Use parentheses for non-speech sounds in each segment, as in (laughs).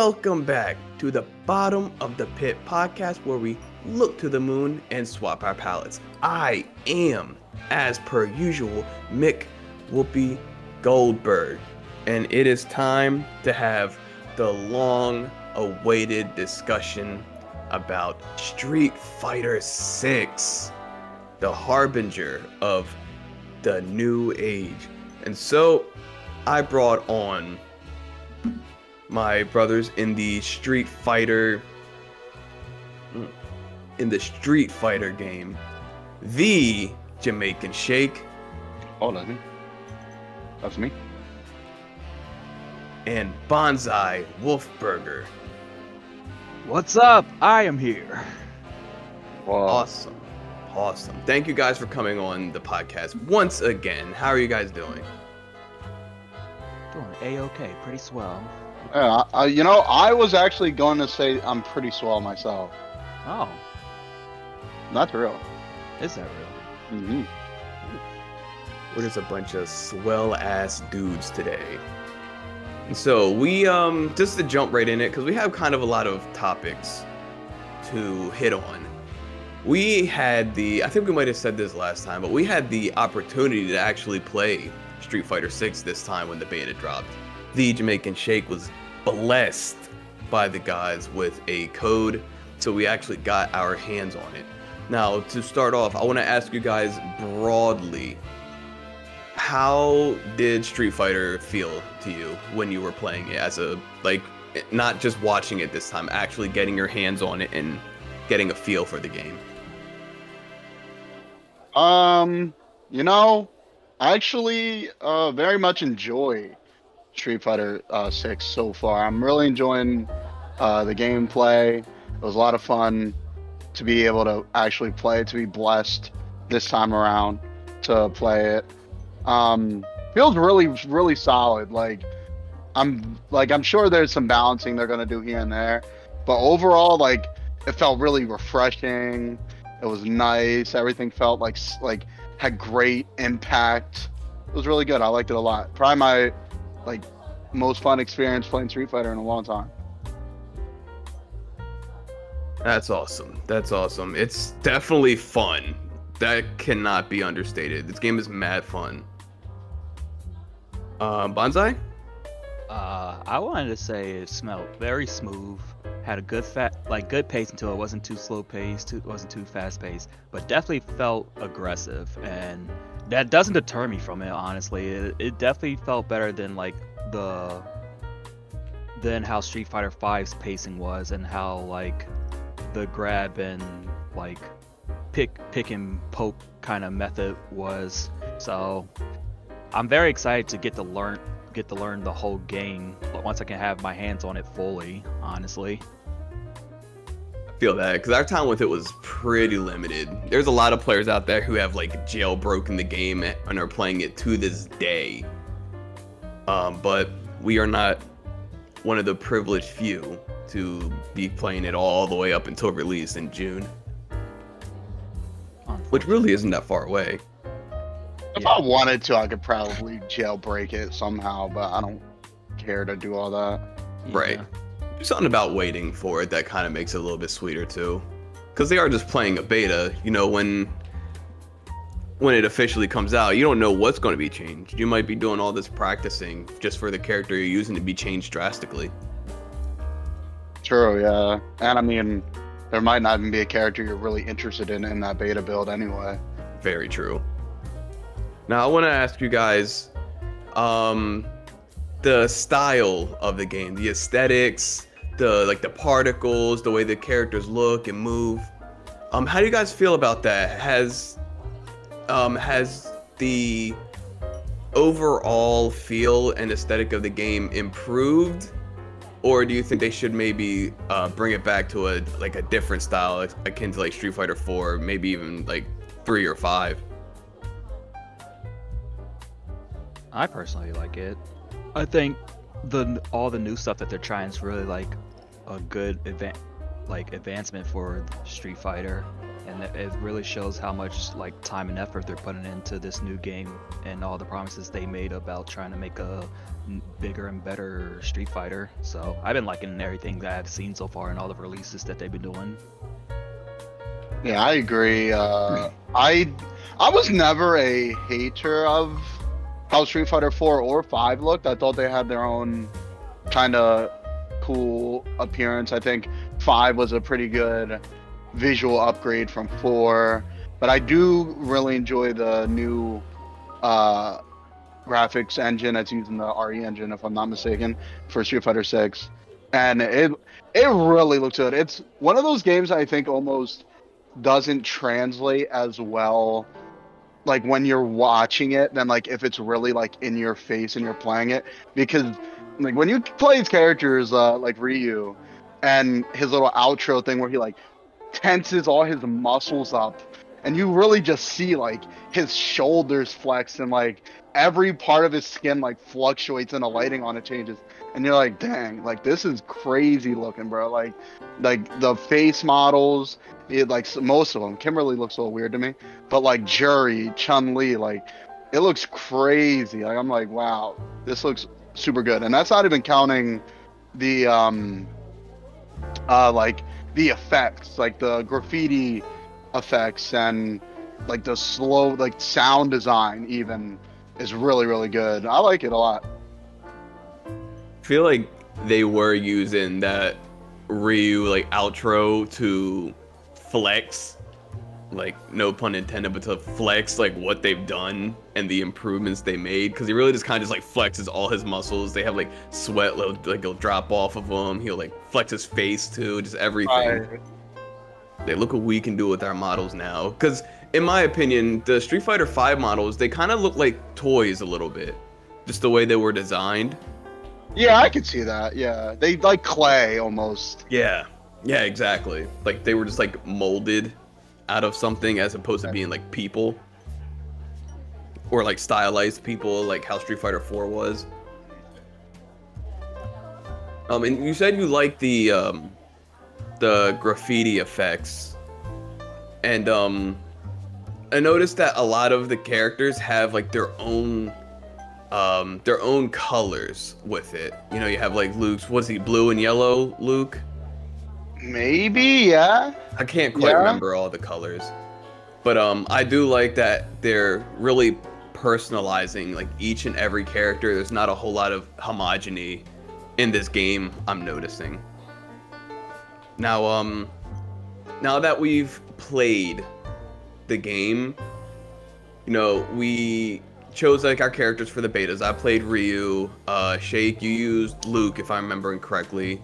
welcome back to the Bottom of the Pit podcast where we look to the moon and swap our palettes. I am, as per usual, Mick Whoopi Goldberg, and it is time to have the long awaited discussion about Street Fighter 6, the harbinger of the new age. And so I brought on my brothers in the Street Fighter in the Street Fighter game, the Jamaican Shake. Oh, that's me. That's me. And Bonsai Wolfburger. What's up? I am here. Wow. Awesome. Awesome. Thank you guys for coming on the podcast once again. How are you guys doing? Doing a-okay, pretty swell. Yeah, I, you know, I was actually going to say I'm pretty swell myself. Oh, That's real. is that real? hmm We're just a bunch of swell ass dudes today. So we um just to jump right in it because we have kind of a lot of topics to hit on. We had the I think we might have said this last time, but we had the opportunity to actually play Street Fighter 6 this time when the beta dropped. The Jamaican Shake was blessed by the guys with a code, so we actually got our hands on it. Now, to start off, I want to ask you guys broadly how did Street Fighter feel to you when you were playing it as a like not just watching it this time, actually getting your hands on it and getting a feel for the game? Um, you know, I actually uh, very much enjoy Street Fighter uh, 6 so far. I'm really enjoying uh, the gameplay. It was a lot of fun to be able to actually play, to be blessed this time around to play it. Um, feels really, really solid. Like I'm, like I'm sure there's some balancing they're gonna do here and there, but overall, like it felt really refreshing. It was nice. Everything felt like like had great impact. It was really good. I liked it a lot. Probably my like most fun experience playing Street Fighter in a long time. That's awesome. That's awesome. It's definitely fun. That cannot be understated. This game is mad fun. Um, Bonsai? Uh, I wanted to say it smelled very smooth. Had a good fat, like good pace until it wasn't too slow paced, too wasn't too fast paced, but definitely felt aggressive, and that doesn't deter me from it. Honestly, it, it definitely felt better than like the than how Street Fighter 5's pacing was, and how like the grab and like pick pick and poke kind of method was. So I'm very excited to get to learn get to learn the whole game once I can have my hands on it fully, honestly. Feel that because our time with it was pretty limited. There's a lot of players out there who have like jailbroken the game and are playing it to this day. Um, but we are not one of the privileged few to be playing it all the way up until release in June, which really isn't that far away. If Yeah. I wanted to, I could probably jailbreak it somehow, but I don't care to do all that. Right. Yeah. There's something about waiting for it that kind of makes it a little bit sweeter too, because they are just playing a beta. You know, when when it officially comes out, you don't know what's going to be changed. You might be doing all this practicing just for the character you're using to be changed drastically. True, yeah. And I mean, there might not even be a character you're really interested in in that beta build anyway. Very true. Now I want to ask you guys, um, the style of the game, the aesthetics, the like the particles, the way the characters look and move. Um, how do you guys feel about that? Has um has the overall feel and aesthetic of the game improved, or do you think they should maybe uh, bring it back to a like a different style, akin to like Street Fighter 4, maybe even like three or five? I personally like it. I think the all the new stuff that they're trying is really like a good advan like advancement for Street Fighter, and it- it really shows how much like time and effort they're putting into this new game and all the promises they made about trying to make a bigger and better Street Fighter. So I've been liking everything that I've seen so far and all the releases that they've been doing. Yeah, I agree. Uh, I I was never a hater of how Street Fighter 4 or 5 looked. I thought they had their own kind of cool appearance. I think 5 was a pretty good visual upgrade from 4, but I do really enjoy the new uh, graphics engine that's using the RE engine, if I'm not mistaken, for Street Fighter 6. And it it really looks good. It's one of those games I think almost doesn't translate as well like when you're watching it than like if it's really like in your face and you're playing it because like when you play his characters uh like Ryu and his little outro thing where he like tenses all his muscles up and you really just see like his shoulders flex and like every part of his skin like fluctuates and the lighting on it changes. And you're like dang like this is crazy looking bro. Like like the face models it, like most of them kimberly looks a little weird to me but like Juri chun li like it looks crazy. Like i'm like wow this looks super good. And that's not even counting the um uh like the effects like the graffiti effects and like the slow like sound design even is really really good. I like it a lot. I feel like they were using that Ryu like outro to flex, like no pun intended, but to flex like what they've done and the improvements they made. Because he really just kind of just like flexes all his muscles. They have like sweat, like like he'll drop off of him. He'll like flex his face too, just everything. They look what we can do with our models now. Because in my opinion, the Street Fighter V models they kind of look like toys a little bit, just the way they were designed. yeah i could see that yeah they like clay almost Yeah. Yeah, exactly. Like they were just like molded out of something as opposed to being like people. Or like stylized people like how Street Fighter 4 was. Um and you said you like the um the graffiti effects. And um I noticed that a lot of the characters have like their own um their own colors with it. You know, you have like Luke's was he blue and yellow Luke? Maybe yeah I can't quite Yeah. remember all the colors. But um I do like that they're really personalizing like each and every character. There's not a whole lot of homogeny in this game I'm noticing. Now um now that we've played the game, you know, we chose like our characters for the betas. I played Ryu, uh Shake, you used Luke if I'm remembering correctly.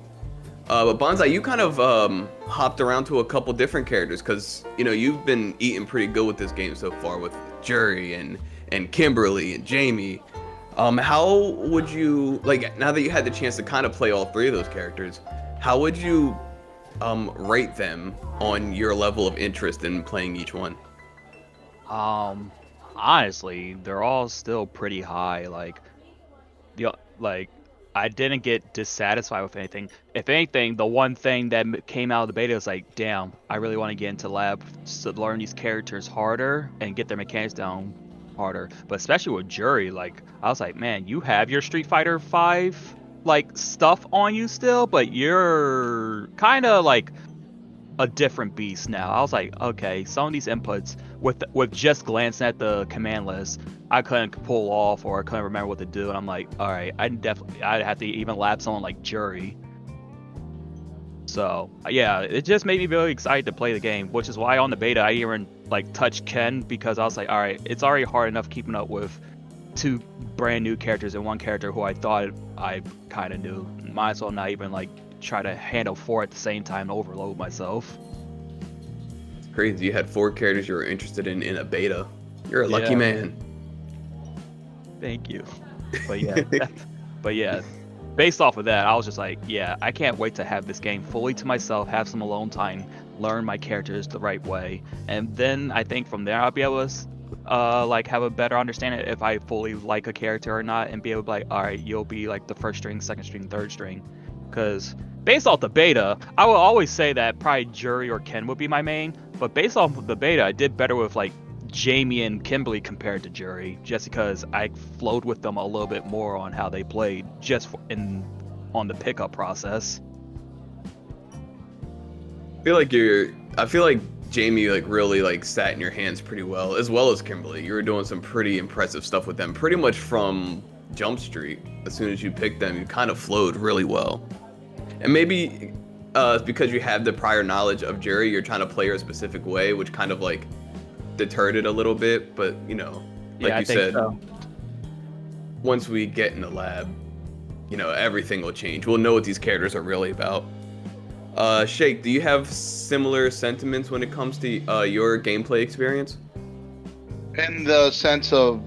Uh, but Bonsai, you kind of um, hopped around to a couple different characters because you know you've been eating pretty good with this game so far with Juri and and Kimberly and Jamie. Um, how would you like now that you had the chance to kind of play all three of those characters? How would you um, rate them on your level of interest in playing each one? Um, honestly, they're all still pretty high. Like, the like, I didn't get dissatisfied with anything. If anything, the one thing that came out of the beta was like, damn, I really want to get into lab to learn these characters harder and get their mechanics down harder. But especially with Juri, like, I was like, man, you have your Street Fighter Five like stuff on you still, but you're kind of like a different beast now. I was like, okay, some of these inputs with with just glancing at the command list, I couldn't pull off or I couldn't remember what to do. And I'm like, all right, I definitely I'd have to even lab someone like Juri. So yeah, it just made me really excited to play the game, which is why on the beta I even like touched Ken because I was like, all right, it's already hard enough keeping up with two brand new characters and one character who I thought I kind of knew. Might as well not even like try to handle four at the same time and overload myself. It's crazy. You had four characters you were interested in in a beta. You're a lucky Yeah. man. Thank you. But (laughs) yeah, (laughs) but yeah, based off of that, I was just like, yeah, I can't wait to have this game fully to myself, have some alone time, learn my characters the right way, and then I think from there I'll be able to, uh, like have a better understanding if I fully like a character or not, and be able to be like, all right, you'll be like the first string, second string, third string, Because based off the beta, I would always say that probably Juri or Ken would be my main. But based off of the beta, I did better with like Jamie and Kimberly compared to Juri, just because I flowed with them a little bit more on how they played, just in on the pickup process. I feel like you're. I feel like Jamie like really like sat in your hands pretty well, as well as Kimberly. You were doing some pretty impressive stuff with them, pretty much from Jump Street. As soon as you picked them, you kind of flowed really well. And maybe uh, because you have the prior knowledge of Juri, you're trying to play her a specific way, which kind of like deterred it a little bit. But you know, like yeah, you I said, so. once we get in the lab, you know, everything will change. We'll know what these characters are really about. Uh, Shake, do you have similar sentiments when it comes to uh, your gameplay experience? In the sense of,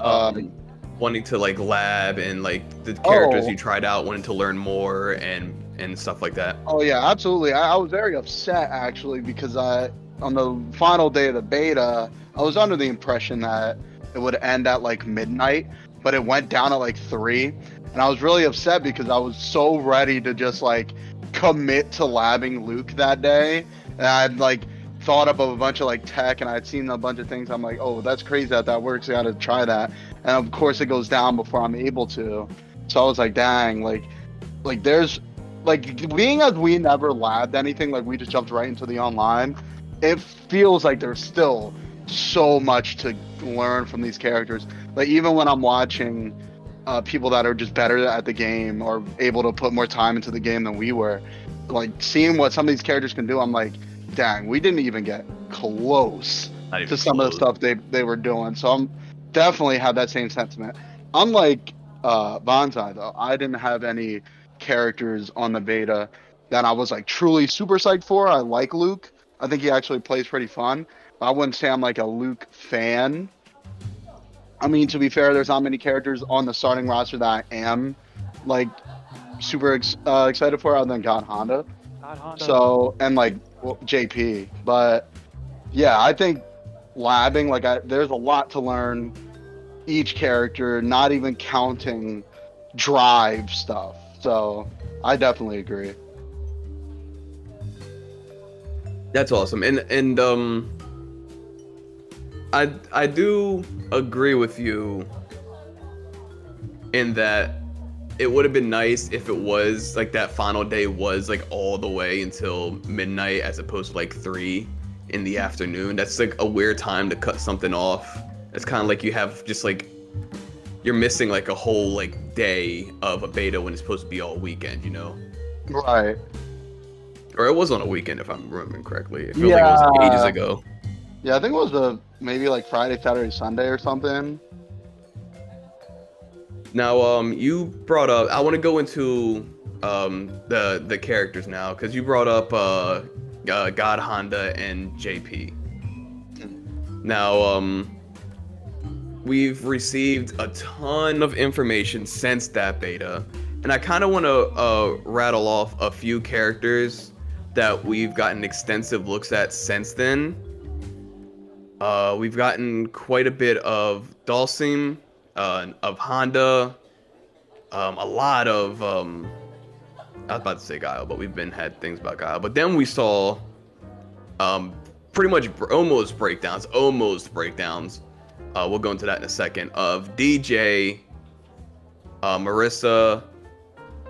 um, wanting to like lab and like the characters Oh. you tried out, wanting to learn more and and stuff like that. oh yeah, absolutely. I, I was very upset actually because I, on the final day of the beta, I was under the impression that it would end at like midnight, but it went down at like three, and I was really upset because I was so ready to just like commit to labbing Luke that day, and I'd like thought up of a bunch of like tech, and I'd seen a bunch of things. I'm like, oh, that's crazy that that works. I got to try that, and of course it goes down before I'm able to. So I was like, dang, like, like there's like being as we never labbed anything, like we just jumped right into the online. It feels like there's still so much to learn from these characters. Like even when I'm watching uh, people that are just better at the game or able to put more time into the game than we were, like seeing what some of these characters can do, I'm like, dang, we didn't even get close even to some of the stuff they they were doing. So I'm definitely have that same sentiment. Unlike uh, Bonsai though, I didn't have any characters on the beta that I was like truly super psyched for. I like Luke. I think he actually plays pretty fun. I wouldn't say I'm like a Luke fan. I mean, to be fair, there's not many characters on the starting roster that I am like super ex- uh, excited for other than God Honda. God, Honda. So and like well, JP, but yeah, I think labbing like I, there's a lot to learn each character, not even counting drive stuff. So I definitely agree. That's awesome. And and um I I do agree with you in that it would have been nice if it was like that final day was like all the way until midnight as opposed to like 3 in the afternoon. That's like a weird time to cut something off. It's kind of like you have just like you're missing like a whole like day of a beta when it's supposed to be all weekend, you know? Right. Or it was on a weekend if I'm remembering correctly. It feels like it was Yeah. ages ago. Yeah, I think it was a maybe like Friday, Saturday, Sunday or something. Now, um, you brought up. I want to go into um the the characters now because you brought up uh, uh God Honda and JP. Now, um, we've received a ton of information since that beta, and I kind of want to uh rattle off a few characters that we've gotten extensive looks at since then. Uh, we've gotten quite a bit of Dhalsim, uh, of Honda, um, a lot of um, I was about to say Guile, but we've been had things about Guile. But then we saw um, pretty much almost breakdowns, almost breakdowns. Uh, we'll go into that in a second. Of DJ, uh, Marisa,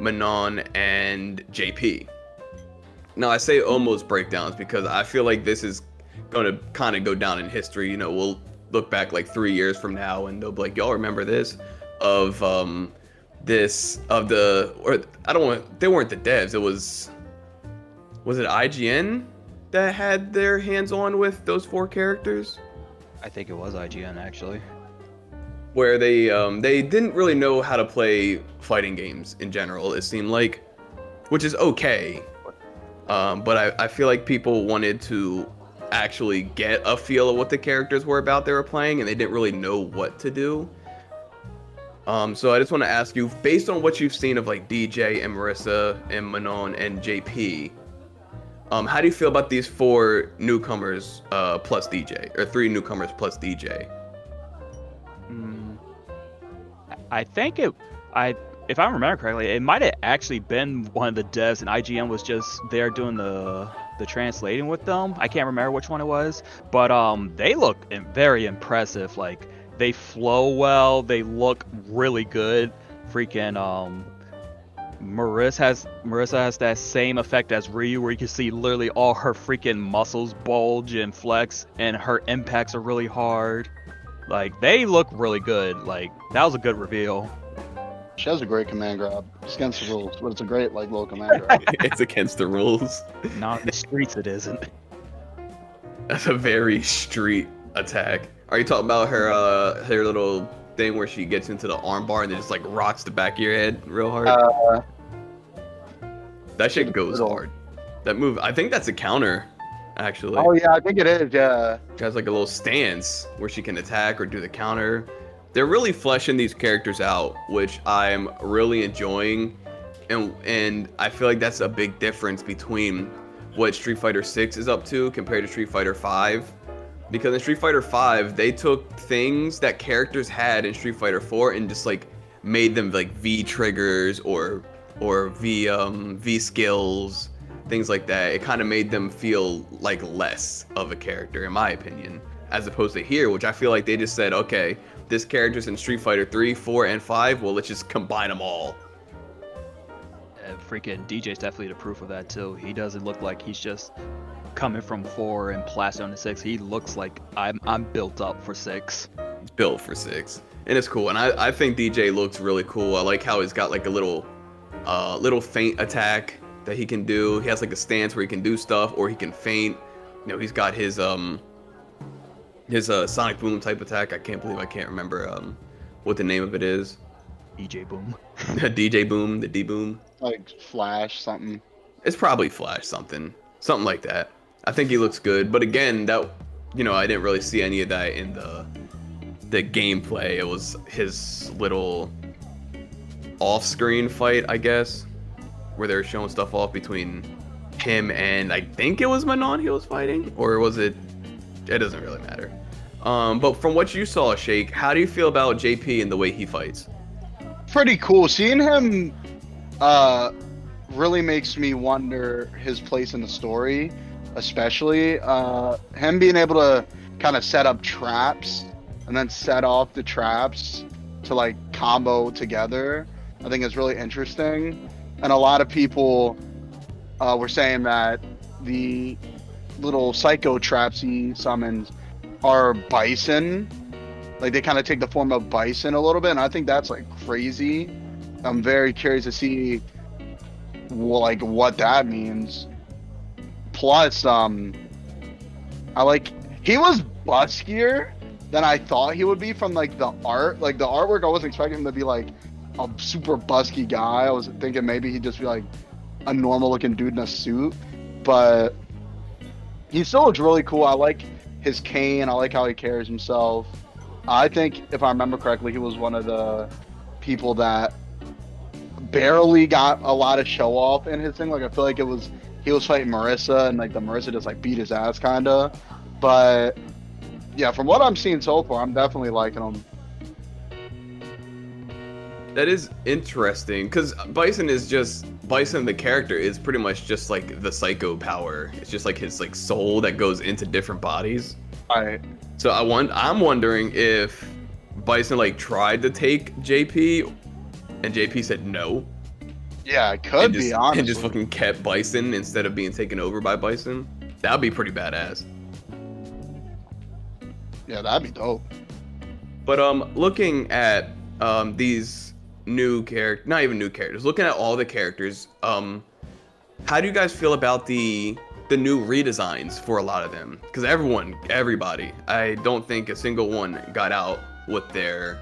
Manon, and JP. Now I say almost breakdowns because I feel like this is going to kind of go down in history. You know, we'll look back like three years from now and they'll be like, y'all remember this? Of um, this of the or I don't want they weren't the devs. It was was it IGN that had their hands on with those four characters? I think it was IGN actually. where they um, they didn't really know how to play fighting games in general. It seemed like, which is okay, um, but I, I feel like people wanted to actually get a feel of what the characters were about they were playing, and they didn't really know what to do. Um, so I just want to ask you, based on what you've seen of like DJ and Marisa and Manon and JP, um, how do you feel about these four newcomers uh, plus DJ, or three newcomers plus DJ? Mm, I think it. I if I remember correctly, it might have actually been one of the devs, and IGN was just there doing the the translating with them. I can't remember which one it was, but um, they look very impressive. Like they flow well, they look really good. Freaking um, Marisa has Marisa has that same effect as Ryu, where you can see literally all her freaking muscles bulge and flex, and her impacts are really hard. Like they look really good. Like that was a good reveal. She has a great command grab. It's against the rules, but it's a great like little command (laughs) grab. it's against the rules. Not in the streets, it isn't. That's a very street attack. Are you talking about her uh her little thing where she gets into the armbar and then just like rocks the back of your head real hard? Uh, that shit goes hard. That move, I think that's a counter, actually. oh yeah, I think it is. Yeah. She has like a little stance where she can attack or do the counter. They're really fleshing these characters out, which I'm really enjoying, and and I feel like that's a big difference between what Street Fighter 6 is up to compared to Street Fighter 5. Because in Street Fighter 5, they took things that characters had in Street Fighter 4 and just like made them like V triggers or or V um V skills, things like that. It kind of made them feel like less of a character in my opinion, as opposed to here, which I feel like they just said, "Okay, this character's in Street Fighter 3, 4 and 5, well, let's just combine them all." And freaking DJ's definitely the proof of that too. He doesn't look like he's just coming from four and plastered on the six. He looks like I'm I'm built up for six. built for six, and it's cool. And I, I think DJ looks really cool. I like how he's got like a little, uh, little feint attack that he can do. He has like a stance where he can do stuff, or he can faint. You know, he's got his um, his uh sonic boom type attack. I can't believe I can't remember um, what the name of it is. EJ Boom. (laughs) DJ boom, the D boom. Like flash something. It's probably Flash something, something like that. I think he looks good, but again, that you know, I didn't really see any of that in the the gameplay. It was his little off-screen fight, I guess, where they were showing stuff off between him and I think it was Manon he was fighting, or was it? It doesn't really matter. Um, but from what you saw, Shake, how do you feel about JP and the way he fights? Pretty cool. Seeing him uh really makes me wonder his place in the story, especially uh him being able to kind of set up traps and then set off the traps to like combo together. I think is really interesting. And a lot of people uh, were saying that the little psycho traps he summons are bison. Like they kind of take the form of bison a little bit, and I think that's like crazy. I'm very curious to see like what that means. Plus, um, I like he was buskier than I thought he would be from like the art. Like the artwork, I wasn't expecting him to be like a super busky guy. I was thinking maybe he'd just be like a normal looking dude in a suit, but he still looks really cool. I like his cane. I like how he carries himself. I think, if I remember correctly, he was one of the people that barely got a lot of show off in his thing. Like I feel like it was he was fighting Marisa, and like the Marisa just like beat his ass, kinda. But yeah, from what I'm seeing so far, I'm definitely liking him. That is interesting because Bison is just Bison. The character is pretty much just like the psycho power. It's just like his like soul that goes into different bodies. I So I want. I'm wondering if Bison like tried to take JP, and JP said no, yeah, it could and just, be honestly. and just fucking kept Bison instead of being taken over by Bison. That'd be pretty badass. yeah, that'd be dope. But um, looking at um these new character, not even new characters, looking at all the characters, um, how do you guys feel about the the new redesigns for a lot of them? Because everyone, everybody, I don't think a single one got out with their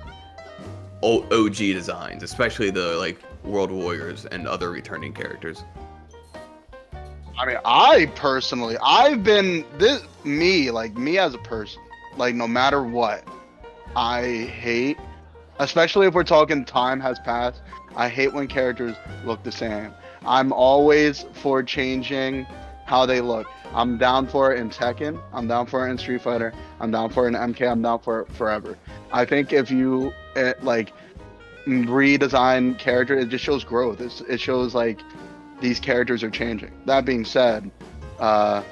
OG designs, especially the like World Warriors and other returning characters. I mean, I personally, I've been this me, like me as a person, like no matter what, I hate, especially if we're talking time has passed. I hate when characters look the same. I'm always for changing how they look. I'm down for it in Tekken. I'm down for it in Street Fighter. I'm down for it in MK. I'm down for it forever. I think if you eh, like redesign character. It just shows growth. It's, it shows like these characters are changing. That being said, uh,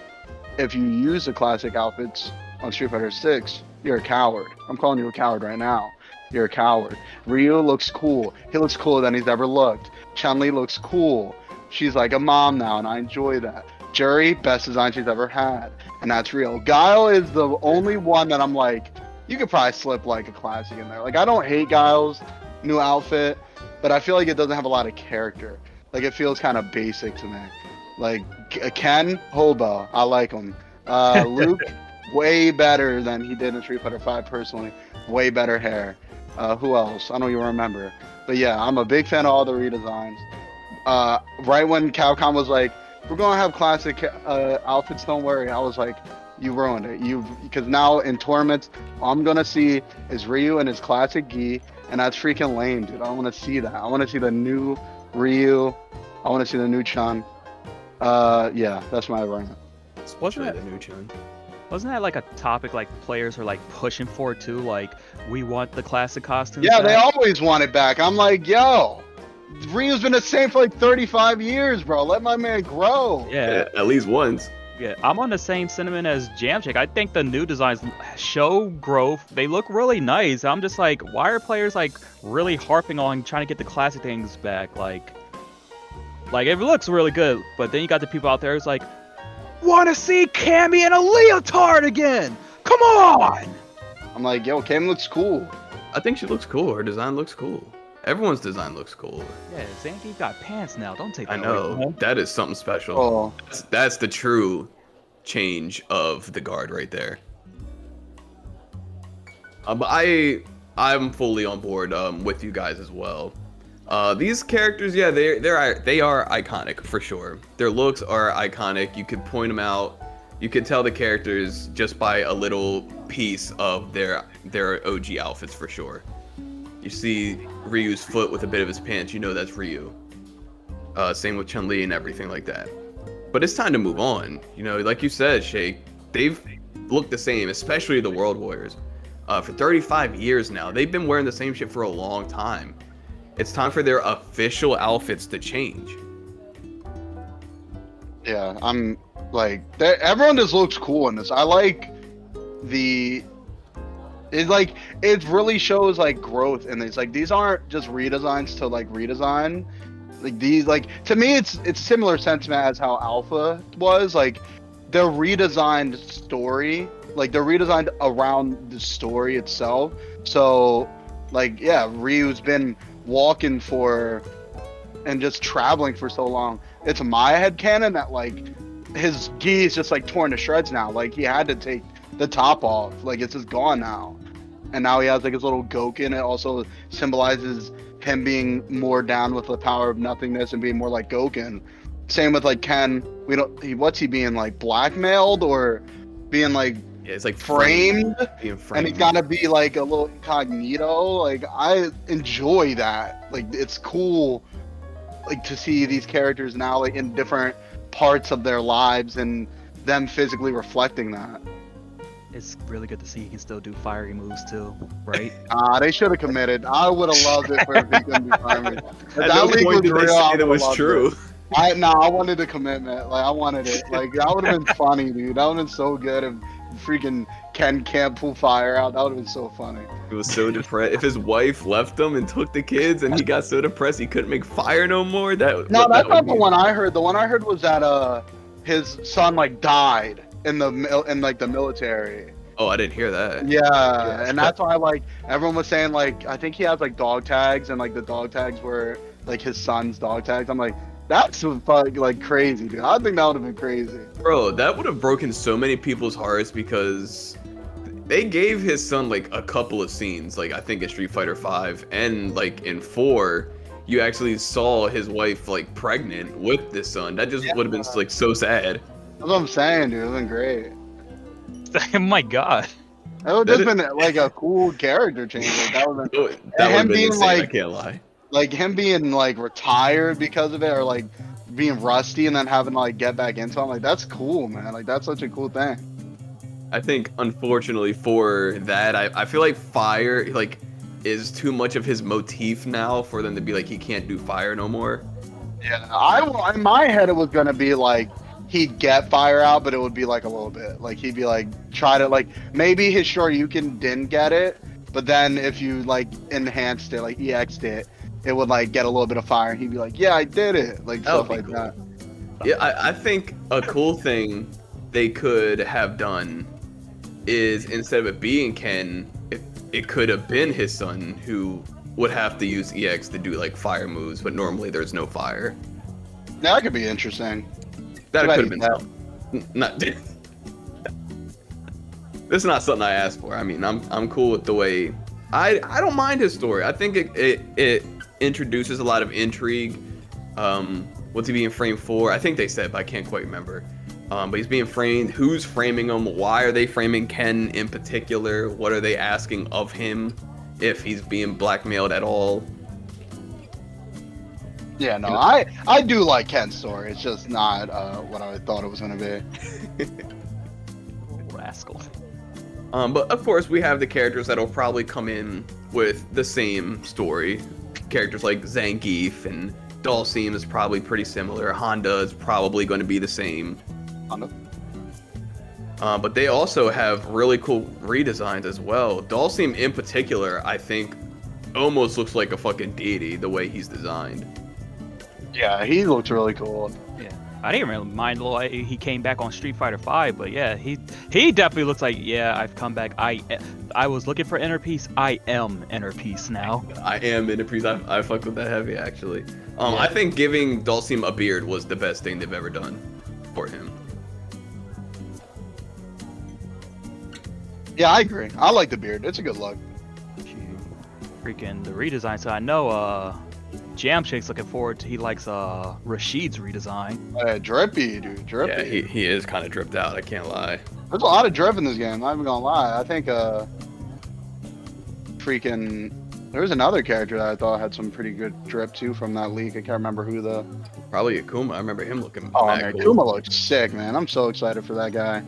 if you use the classic outfits on Street Fighter 6, you're a coward. I'm calling you a coward right now. You're a coward. Ryu looks cool. He looks cooler than he's ever looked. Chun Li looks cool. She's like a mom now, and I enjoy that. Juri, best design she's ever had, and that's real. Guile is the only one that I'm like, you could probably slip like a classic in there. Like I don't hate Guile's new outfit, but I feel like it doesn't have a lot of character. Like it feels kind of basic to me. Like Ken Hobo, I like him. Uh, (laughs) Luke, way better than he did in Street Fighter Five personally. Way better hair. Uh, who else? I don't even remember. But yeah, I'm a big fan of all the redesigns. Uh, right when Capcom was like, "We're gonna have classic uh, outfits, don't worry," I was like, "You ruined it." You because now in tournaments, all I'm gonna see is Ryu and his classic gi, and that's freaking lame, dude. I don't want to see that. I want to see the new Ryu. I want to see the new Chun. Uh, yeah, that's my rant. Especially that- the new Chun. Wasn't that like a topic like players are like pushing for too? Like we want the classic costumes. Yeah, they always want it back. I'm like, yo, Ryu's been the same for like 35 years, bro. Let my man grow. Yeah, at least once. yeah. I'm on the same sentiment as Jam Shake. I think the new designs show growth. They look really nice. I'm just like, why are players like really harping on trying to get the classic things back? Like, like it looks really good, but then you got the people out there who's like, want to see Cammy in a leotard again? Come on! I'm like, yo, Kim looks cool. I think she looks cool. Her design looks cool. Everyone's design looks cool. Yeah, Zangief got pants now. Don't take I that away from know him. that is something special. Oh, That's, that's the true change of the guard right there. Uh, but I I'm fully on board um, with you guys as well. Uh, these characters, yeah, they they're they are iconic for sure. Their looks are iconic. You could point them out. You could tell the characters just by a little piece of their their OG outfits for sure. You see Ryu's foot with a bit of his pants, you know that's Ryu. Uh, same with Chun Li and everything like that. But it's time to move on. You know, like you said, Shake, they've looked the same, especially the World Warriors. Uh, for 35 years now, they've been wearing the same shit for a long time. It's time for their official outfits to change. yeah. I'm like, everyone just looks cool in this. I like the. It like it really shows like growth in these. Like these aren't just redesigns to like redesign. Like these, like to me, it's it's similar sentiment as how Alpha was. Like they're redesigned story. Like they're redesigned around the story itself. So, like yeah, Ryu's been walking for and just traveling for so long. It's my head canon that like his gi is just like torn to shreds now. Like he had to take the top off. Like it's just gone now. And now he has like his little Goken. It also symbolizes him being more down with the power of nothingness and being more like Gouken. Same with like Ken. We don't. He, what's he being like blackmailed or being like Yeah, it's like framed? Being and he's gotta be like a little incognito. Like I enjoy that. Like it's cool, like to see these characters now like in different parts of their lives and them physically reflecting that. It's really good to see he can still do fiery moves too, right? (laughs) Ah, they should have committed. I would have loved it for if he couldn't be farming. If At that no league point was did they real, I say that was true. it. I no, I wanted the commitment. Like I wanted it. Like that would have been funny, dude. That would have been so good if freaking Ken can't pull fire out. That would have been so funny. He was so depressed. If his wife left him and took the kids, and he got so depressed he couldn't make fire no more. That No, that's would not the one I heard. The one I heard was that uh his son like died in the mil- in like the military. Oh, I didn't hear that. Yeah, and that's why like everyone was saying like I think he has like dog tags and like the dog tags were like his son's dog tags. I'm like that's fuck like crazy, dude. I think that would have been crazy. Bro, that would have broken so many people's hearts because they gave his son like a couple of scenes, like I think in Street Fighter Five and like in four, you actually saw his wife like pregnant with this son. That just would have been like so sad. That's what I'm saying, dude. It would have been great. oh (laughs) my god. That would That have been like a cool character change. Like, that would have been (laughs) That would him been being, insane. I like- can't lie. like him being like retired because of it or like being rusty and then having to like get back into it. I'm like, that's cool, man. Like that's such a cool thing. I think unfortunately for that, I, I feel like Fire like is too much of his motif now for them to be like he can't do fire no more. Yeah, I in my head it was gonna be like he'd get fire out, but it would be like a little bit. Like he'd be like try to like maybe his Shoryuken didn't get it, but then if you like enhanced it, like EX'd it, it would like get a little bit of fire, and he'd be like, "Yeah, I did it," like That stuff like cool. that. Yeah, I, I think a cool thing they could have done is instead of it being Ken, it, it could have been his son who would have to use EX to do like fire moves, but normally there's no fire. That could be interesting. That could have been. N- Not. (laughs) this is not something I asked for. I mean, I'm I'm cool with the way. I I don't mind his story. I think it it, it introduces a lot of intrigue. Um, what's he being framed for? I think they said, but I can't quite remember. Um, but he's being framed. Who's framing him? Why are they framing Ken in particular? What are they asking of him? If he's being blackmailed at all? Yeah, no, I I do like Ken's story. It's just not uh, what I thought it was gonna be. (laughs) Rascal. Um, but of course, we have the characters that'll probably come in with the same story. Characters like Zangief and Dhalsim is probably pretty similar. Honda is probably going to be the same. Honda. Uh, but they also have really cool redesigns as well. Dhalsim, in particular, I think almost looks like a fucking deity the way he's designed. Yeah, he looks really cool. Yeah. I didn't really mind the way he came back on Street Fighter Five, but yeah, he he definitely looks like yeah, I've come back. I I was looking for inner peace. I am inner peace now. I am in a priest. I, I fucked with that heavy actually. Um, Yeah. I think giving Dhalsim a beard was the best thing they've ever done for him. Yeah, I agree. I like the beard. It's a good look. Freaking the redesign. So I know uh Jam Shake's looking forward to he likes uh Rashid's redesign. Uh, drippy, dude. Drippy. Yeah, he, he is kind of dripped out. I can't lie. There's a lot of drip in this game. I'm not even gonna lie. I think uh, freaking. There was another character that I thought had some pretty good drip too from that leak. I can't remember who the. Probably Akuma. I remember him looking. Oh man, cool. Kuma looks sick, man. I'm so excited for that guy.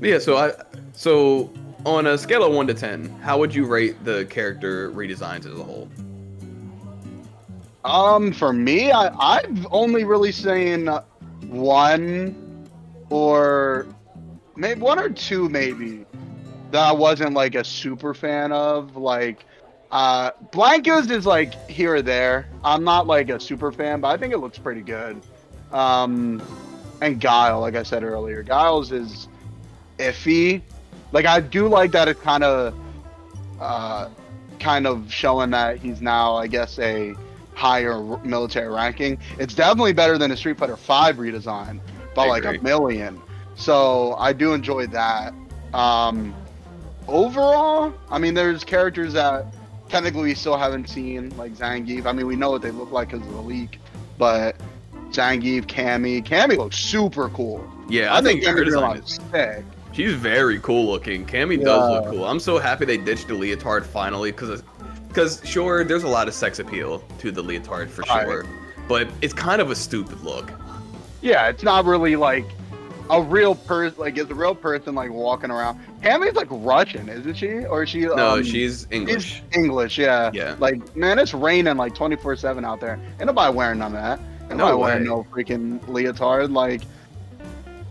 Yeah, so I so on a scale of one to ten, how would you rate the character redesigns as a whole? Um, for me, I I've only really seen one or maybe one or two maybe that I wasn't like a super fan of. Like, uh, Blanka's is like here or there. I'm not like a super fan, but I think it looks pretty good. Um, and Guile, like I said earlier, Guile's is iffy. Like I do like that it's kind of, uh, kind of showing that he's now, I guess, a higher military ranking. It's definitely better than a Street Fighter Five redesign by I like agree. a million. So I do enjoy that. Um, overall, I mean, there's characters that technically we still haven't seen, like Zangief. I mean, we know what they look like because of the leak, but Zangief, Cammy, Cammy looks super cool. Yeah, I, think, her Cammy design is sick. She's very cool looking. Cammy does look cool. I'm so happy they ditched the leotard finally because because sure, there's a lot of sex appeal to the leotard for Right. sure, but it's kind of a stupid look. Yeah, it's not really like a real person. Like it's a real person like walking around. Cammy's like Russian, isn't she? Or is she? No, um, she's English. She's English, yeah. Yeah. Like, man, it's raining like 24 7 out there. Ain't nobody wearing none of that. Ain't No nobody wearing way. no freaking leotard. Like,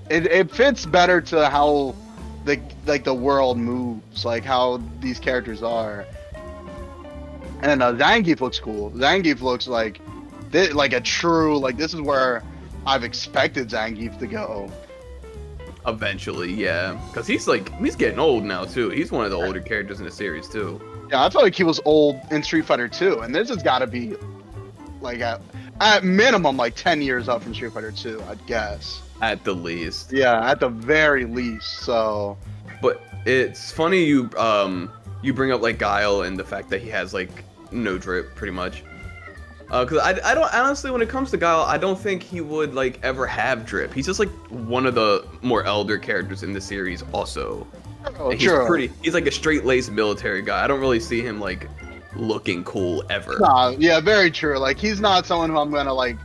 it, it fits better to how the like the world moves, like how these characters are. And uh, Zangief looks cool. Zangief looks like like a true like this is where I've expected Zangief to go. Eventually, yeah, because he's like he's getting old now too. He's one of the older characters in the series too. Yeah, I felt like he was old in Street Fighter 2, and this has got to be like at, at minimum like 10 years up from Street Fighter 2, I'd guess. At the least. Yeah, at the very least. So But it's funny you um you bring up like Guile and the fact that he has like no drip pretty much. Uh, cause I, I don't honestly when it comes to Guile I don't think he would like ever have drip. He's just like one of the more elder characters in the series also. oh, And he's sure. pretty. He's like a straight laced military guy. I don't really see him like looking cool ever. Nah, yeah, very true. Like he's not someone who I'm gonna like.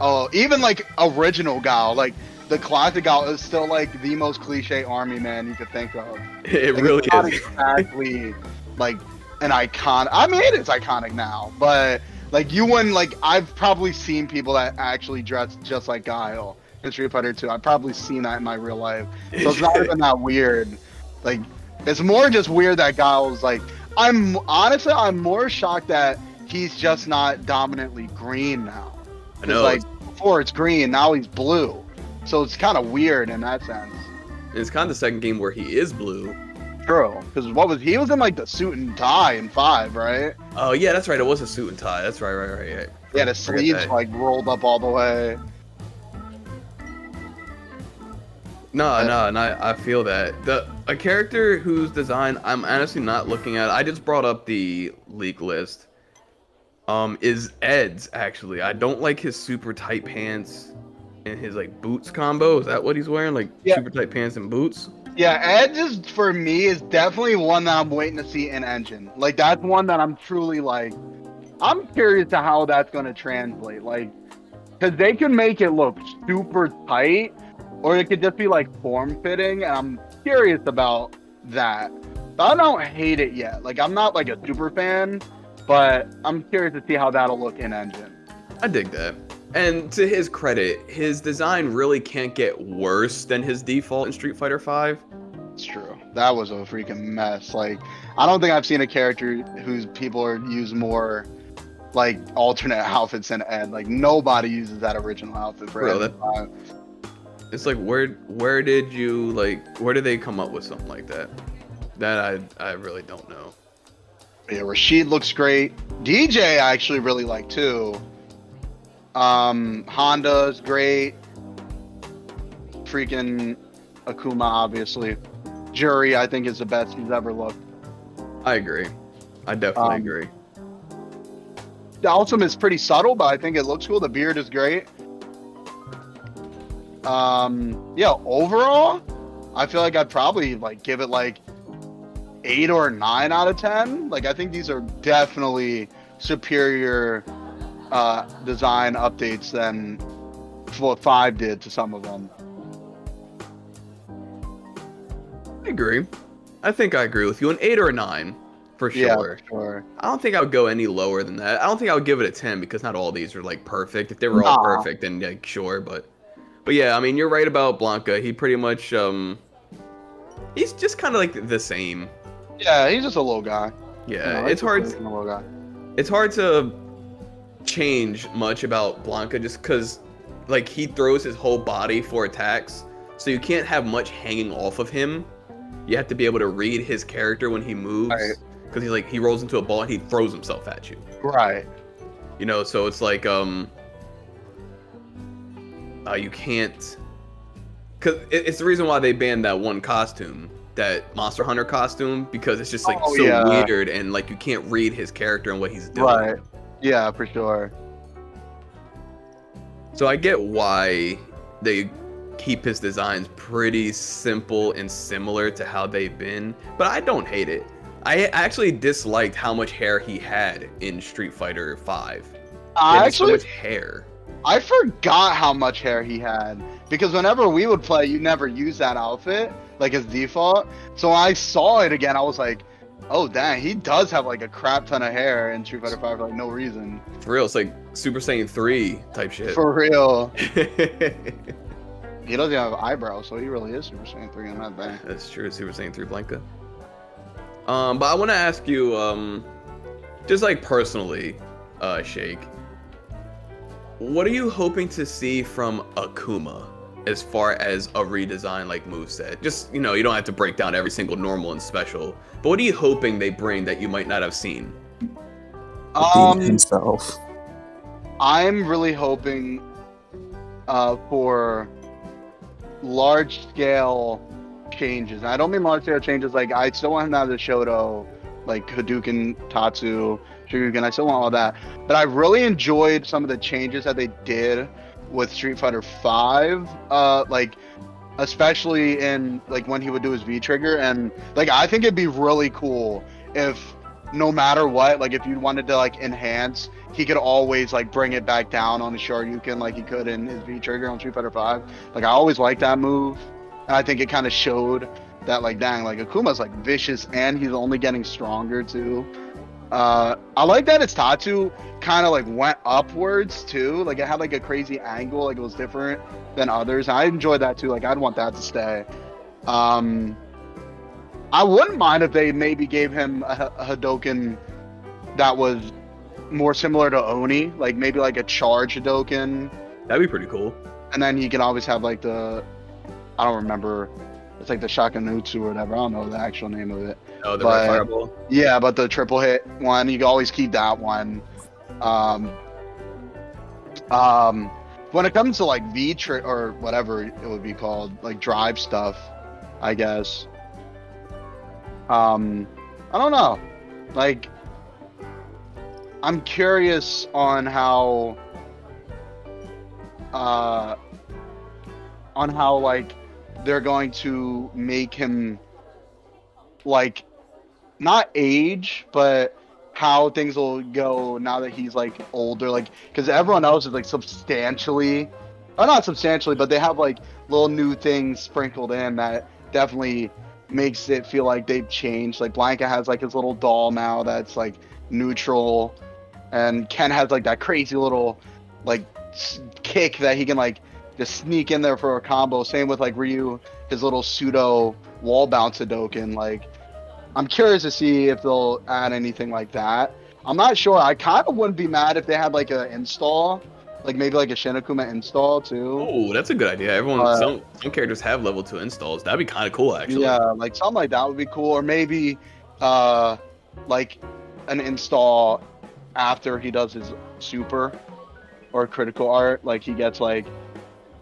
Oh, even like original Gal. Like the classic out is still like the most cliche army man you could think of. It Like, really it's not is. exactly like an icon. I mean, it is iconic now, but like you wouldn't like. I've probably seen people that actually dress just like Guile in Street Fighter 2. I've probably seen that in my real life, so it's not (laughs) even that weird. Like, it's more just weird that Guile's like. I'm honestly, I'm more shocked that he's just not dominantly green now. I know. like before it's green, now he's blue. So it's kind of weird in that sense. it's kind of the second game where he is blue. True. Because what was he was in like the suit and tie in five, right? Oh yeah, that's right. It was a suit and tie. That's right, right, right, right. He had his Forget sleeves like rolled up all the way. No, no, and I, I feel that the a character whose design I'm honestly not looking at. I just brought up the leak list. Um, is Ed's actually? I don't like his super tight pants and his like boots combo. Is that what he's wearing? Like Yeah. super tight pants and boots? Yeah, Edge is for me is definitely one that I'm waiting to see in Engine. Like that's one that I'm truly like. I'm curious to how that's gonna translate. Like, because they can make it look super tight, or it could just be like form fitting, and I'm curious about that. I don't hate it yet. Like I'm not like a super fan, but I'm curious to see how that'll look in Engine. I dig that. And to his credit, his design really can't get worse than his default in Street Fighter V. It's true. That was a freaking mess. Like, I don't think I've seen a character whose people are use more like alternate outfits than Ed. Like nobody uses that original outfit for Bro, Ed. that- It's like where where did you like where did they come up with something like that? That I I really don't know. Yeah, Rashid looks great. DJ I actually really like too. Um, Honda's great. Freaking Akuma, obviously. Juri, I think is the best he's ever looked. I agree. I definitely Um, agree. The ultimate is pretty subtle, but I think it looks cool. The beard is great. Um, yeah, overall, I feel like I'd probably like give it like eight or nine out of ten. Like I think these are definitely superior uh, design updates than what five did to some of them. I agree. I think I agree with you. An eight or a nine, for Yeah, sure. for sure. I don't think I would go any lower than that. I don't think I would give it a ten because not all these are like perfect. If they were all Nah. perfect, then like sure, but but yeah, I mean you're right about Blanka. He pretty much um he's just kind of like the same. Yeah, he's just a little guy. Yeah, You know, it's hard. guy. it's hard to change much about Blanka just because like he throws his whole body for attacks, so you can't have much hanging off of him. You have to be able to read his character when he moves, Right. because he's like he rolls into a ball and he throws himself at you. Right. You know, so it's like um, uh, you can't, because it, it's the reason why they banned that one costume, that Monster Hunter costume, because it's just like Oh, so yeah. weird and like you can't read his character and what he's doing. Right. Yeah, for sure. So I get why they keep his designs pretty simple and similar to how they've been, but I don't hate it. I actually disliked how much hair he had in Street Fighter 5. I so actually much hair. I forgot how much hair he had because whenever we would play, you never use that outfit like as default. So when I saw it again, I was like, "Oh dang, he does have like a crap ton of hair in Street Fighter Five for like no reason." For real, it's like Super Saiyan 3 type shit. For real, (laughs) he doesn't have eyebrows, so he really is Super Saiyan Three on that thing. That's true, Super Saiyan 3 Blanka. Um, but I want to ask you, um, just like personally, uh, Shake, what are you hoping to see from Akuma as far as a redesign like moveset? Just, you know, you don't have to break down every single normal and special, but what are you hoping they bring that you might not have seen? Um, himself. I'm really hoping uh, for large scale changes. And I don't mean large scale changes like I still want him to have the Shoto, like Hadouken, Tatsu, Shoryuken. I still want all that. But I really enjoyed some of the changes that they did with Street Fighter Five. Uh, like especially in like when he would do his V trigger and like I think it'd be really cool if no matter what, like if you wanted to like enhance, he could always like bring it back down on the Shoryuken like he could in his V trigger on Street Fighter Five. Like I always liked that move, and I think it kind of showed that like dang, like Akuma's like vicious and he's only getting stronger too. Uh, I like that its Tatsu kind of like went upwards too. Like it had like a crazy angle, like it was different than others. I enjoyed that too. Like I'd want that to stay. Um, I wouldn't mind if they maybe gave him a, a Hadoken that was more similar to Oni, like maybe like a charge Hadoken, That'd be pretty cool. and then he can always have like the I don't remember. It's like the Shakunetsu or whatever. I don't know the actual name of it. Oh, the But- fireball. Yeah, but the triple hit one, you always keep that one. Um, um, when it comes to like V tri- or whatever it would be called, like drive stuff, I guess. Um, I don't know. Like, I'm curious on how, uh, on how like they're going to make him like not age, but how things will go now that he's like older. Like, because everyone else is like substantially, or not substantially, but they have like little new things sprinkled in that definitely makes it feel like they've changed. Like Blanka has like his little doll now that's like neutral, and Ken has like that crazy little like kick that he can like just sneak in there for a combo. Same with like Ryu, his little pseudo wall bounce Hadoken. Like, I'm curious to see if they'll add anything like that. I'm not sure. I kind of wouldn't be mad if they had like an install, like maybe like a Shin Akuma install too. Oh, that's a good idea. Everyone, Uh, some some characters have level two installs. That'd be kind of cool, actually. Yeah, like something like that would be cool, or maybe uh, like an install after he does his super or critical art. Like he gets like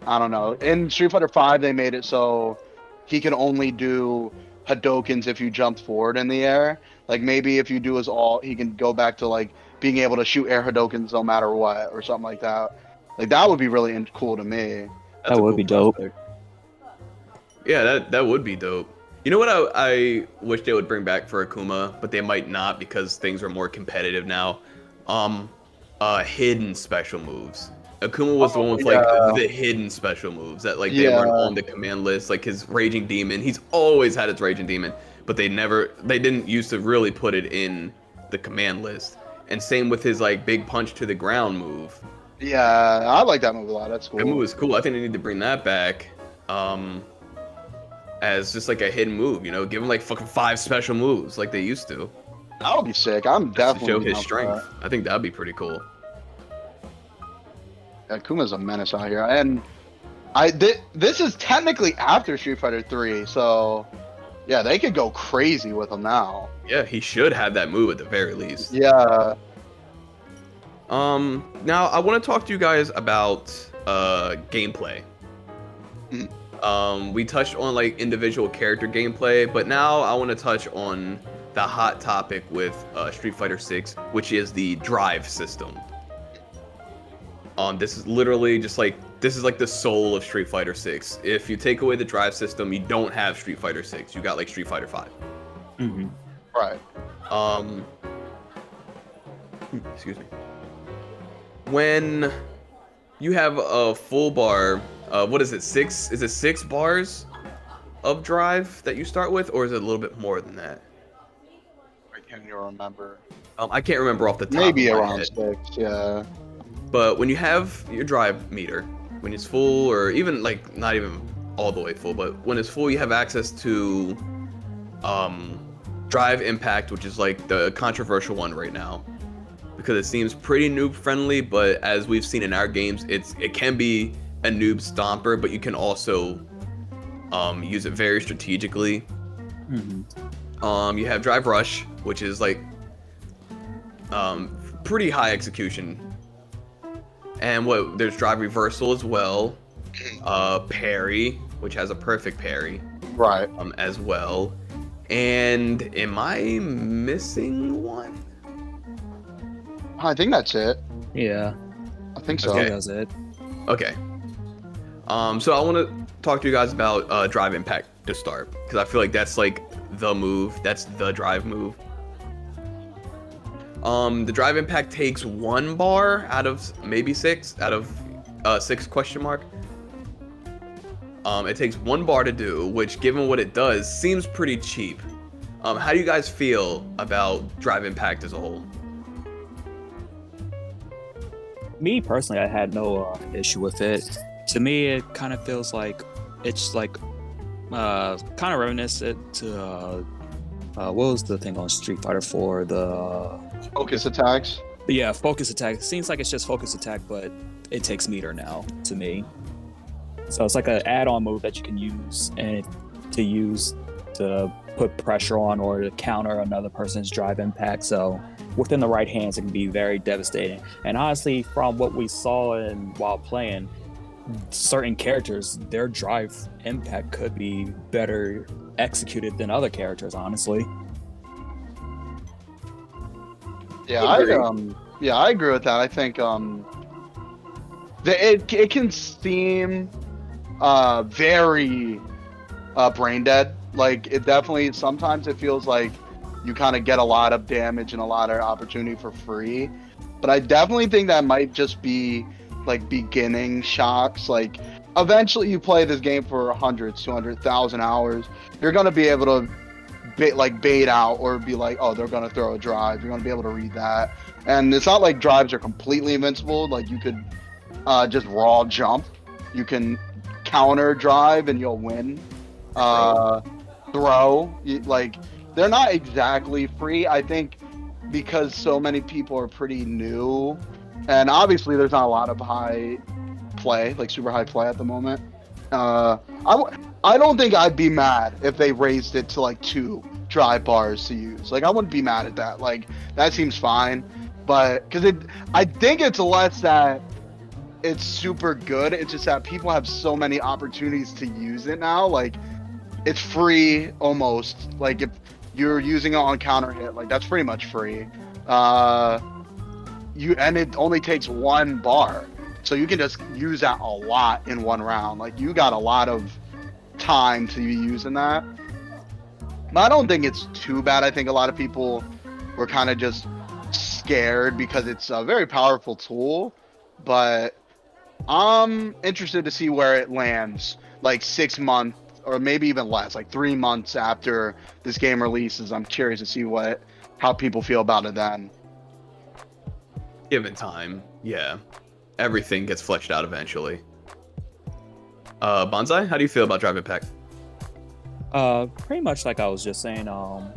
I don't know. In Street Fighter Five, they made it so he can only do Hadokens if you jumped forward in the air. Like maybe if you do his all, he can go back to like being able to shoot air Hadokens no matter what, or something like that. Like that would be really in- cool to me. That's That would cool be dope. prospect. Yeah, that that would be dope. You know what I, I wish they would bring back for Akuma, but they might not because things are more competitive now. Um, uh, hidden special moves. Akuma was the one with yeah. like the hidden special moves that like they weren't on the command list. Like his raging demon, he's always had his raging demon, but they never they didn't used to really put it in the command list. And same with his like big punch to the ground move. Yeah, I like that move a lot. That's cool. That move was cool. I think they need to bring that back. Um, as just like a hidden move, you know, give him like fucking five special moves like they used to. That would be sick. I'm definitely to show his strength. I think that'd be pretty cool. Yeah, Kuma's a menace out here, and I thi- this is technically after Street Fighter Three, so yeah, they could go crazy with him now. Yeah, he should have that move at the very least. Yeah, Um, now I want to talk to you guys about uh gameplay. Mhm. Um, we touched on like individual character gameplay, but now I want to touch on the hot topic with uh, Street Fighter 6, which is the drive system. Um, this is literally just like this is like the soul of Street Fighter 6. If you take away the drive system, you don't have Street Fighter 6. You got like Street Fighter 5. hmm right. Um, excuse me. When you have a full bar, uh, what is it? Six? Is it six bars of drive that you start with, or is it a little bit more than that? I can't remember. Um, I can't remember off the top. Maybe of my around head. six. Yeah. But when you have your drive meter, when it's full, or even like not even all the way full, but when it's full, you have access to um, drive impact, which is like the controversial one right now, because it seems pretty noob friendly. But as we've seen in our games, it's it can be a noob stomper, but you can also um, use it very strategically. hmm Um, you have Drive Rush, which is like um, pretty high execution. And what there's Drive Reversal as well. Uh, parry, which has a perfect parry Right. um, as well. And am I missing one? I think that's it. Yeah, I think so. Okay. that's it. Okay. Um, so I want to talk to you guys about uh, Drive Impact to start because I feel like that's like the move. That's the drive move. Um, the drive impact takes one bar out of maybe six out of uh, six question mark. Um, it takes one bar to do, which, given what it does, seems pretty cheap. Um, how do you guys feel about drive impact as a whole? Me personally, I had no uh, issue with it. To me, it kind of feels like it's like uh, kind of reminiscent to uh, uh, what was the thing on Street Fighter 4? The Focus attacks. yeah, focus attack. Seems like it's just focus attack, but it takes meter now to me. So it's like an add-on move that you can use and to use to put pressure on or to counter another person's drive impact. So within the right hands, it can be very devastating. And honestly, from what we saw and while playing, certain characters, their drive impact could be better executed than other characters. Honestly, Yeah, I um yeah, I agree with that. I think um the, it it can seem uh very uh brain dead. Like it definitely sometimes it feels like you kind of get a lot of damage and a lot of opportunity for free. But I definitely think that might just be like beginning shocks. Like eventually you play this game for hundreds, 200,000 hours, you're going to be able to bait like bait out or be like, oh, they're gonna throw a drive. You're gonna be able to read that, and it's not like drives are completely invincible. Like you could uh, just raw jump. You can counter drive and you'll win. Uh, throw you, like they're not exactly free. I think because so many people are pretty new, and obviously there's not a lot of high play, like super high play at the moment. Uh, I, w- I don't think I'd be mad if they raised it to like two drive bars to use. Like I wouldn't be mad at that. Like that seems fine, but because it, I think it's less that it's super good. It's just that people have so many opportunities to use it now. Like it's free almost. Like if you're using it on counter hit, like that's pretty much free. Uh, you and it only takes one bar, so you can just use that a lot in one round. Like you got a lot of time to be using that. But I don't think it's too bad. I think a lot of people were kind of just scared because it's a very powerful tool, but I'm interested to see where it lands like six months or maybe even less, like three months after this game releases. I'm curious to see what how people feel about it then. Given time, yeah, everything gets fleshed out eventually. Uh, Bonsai, how do you feel about drive impact? Uh, pretty much like I was just saying. Um,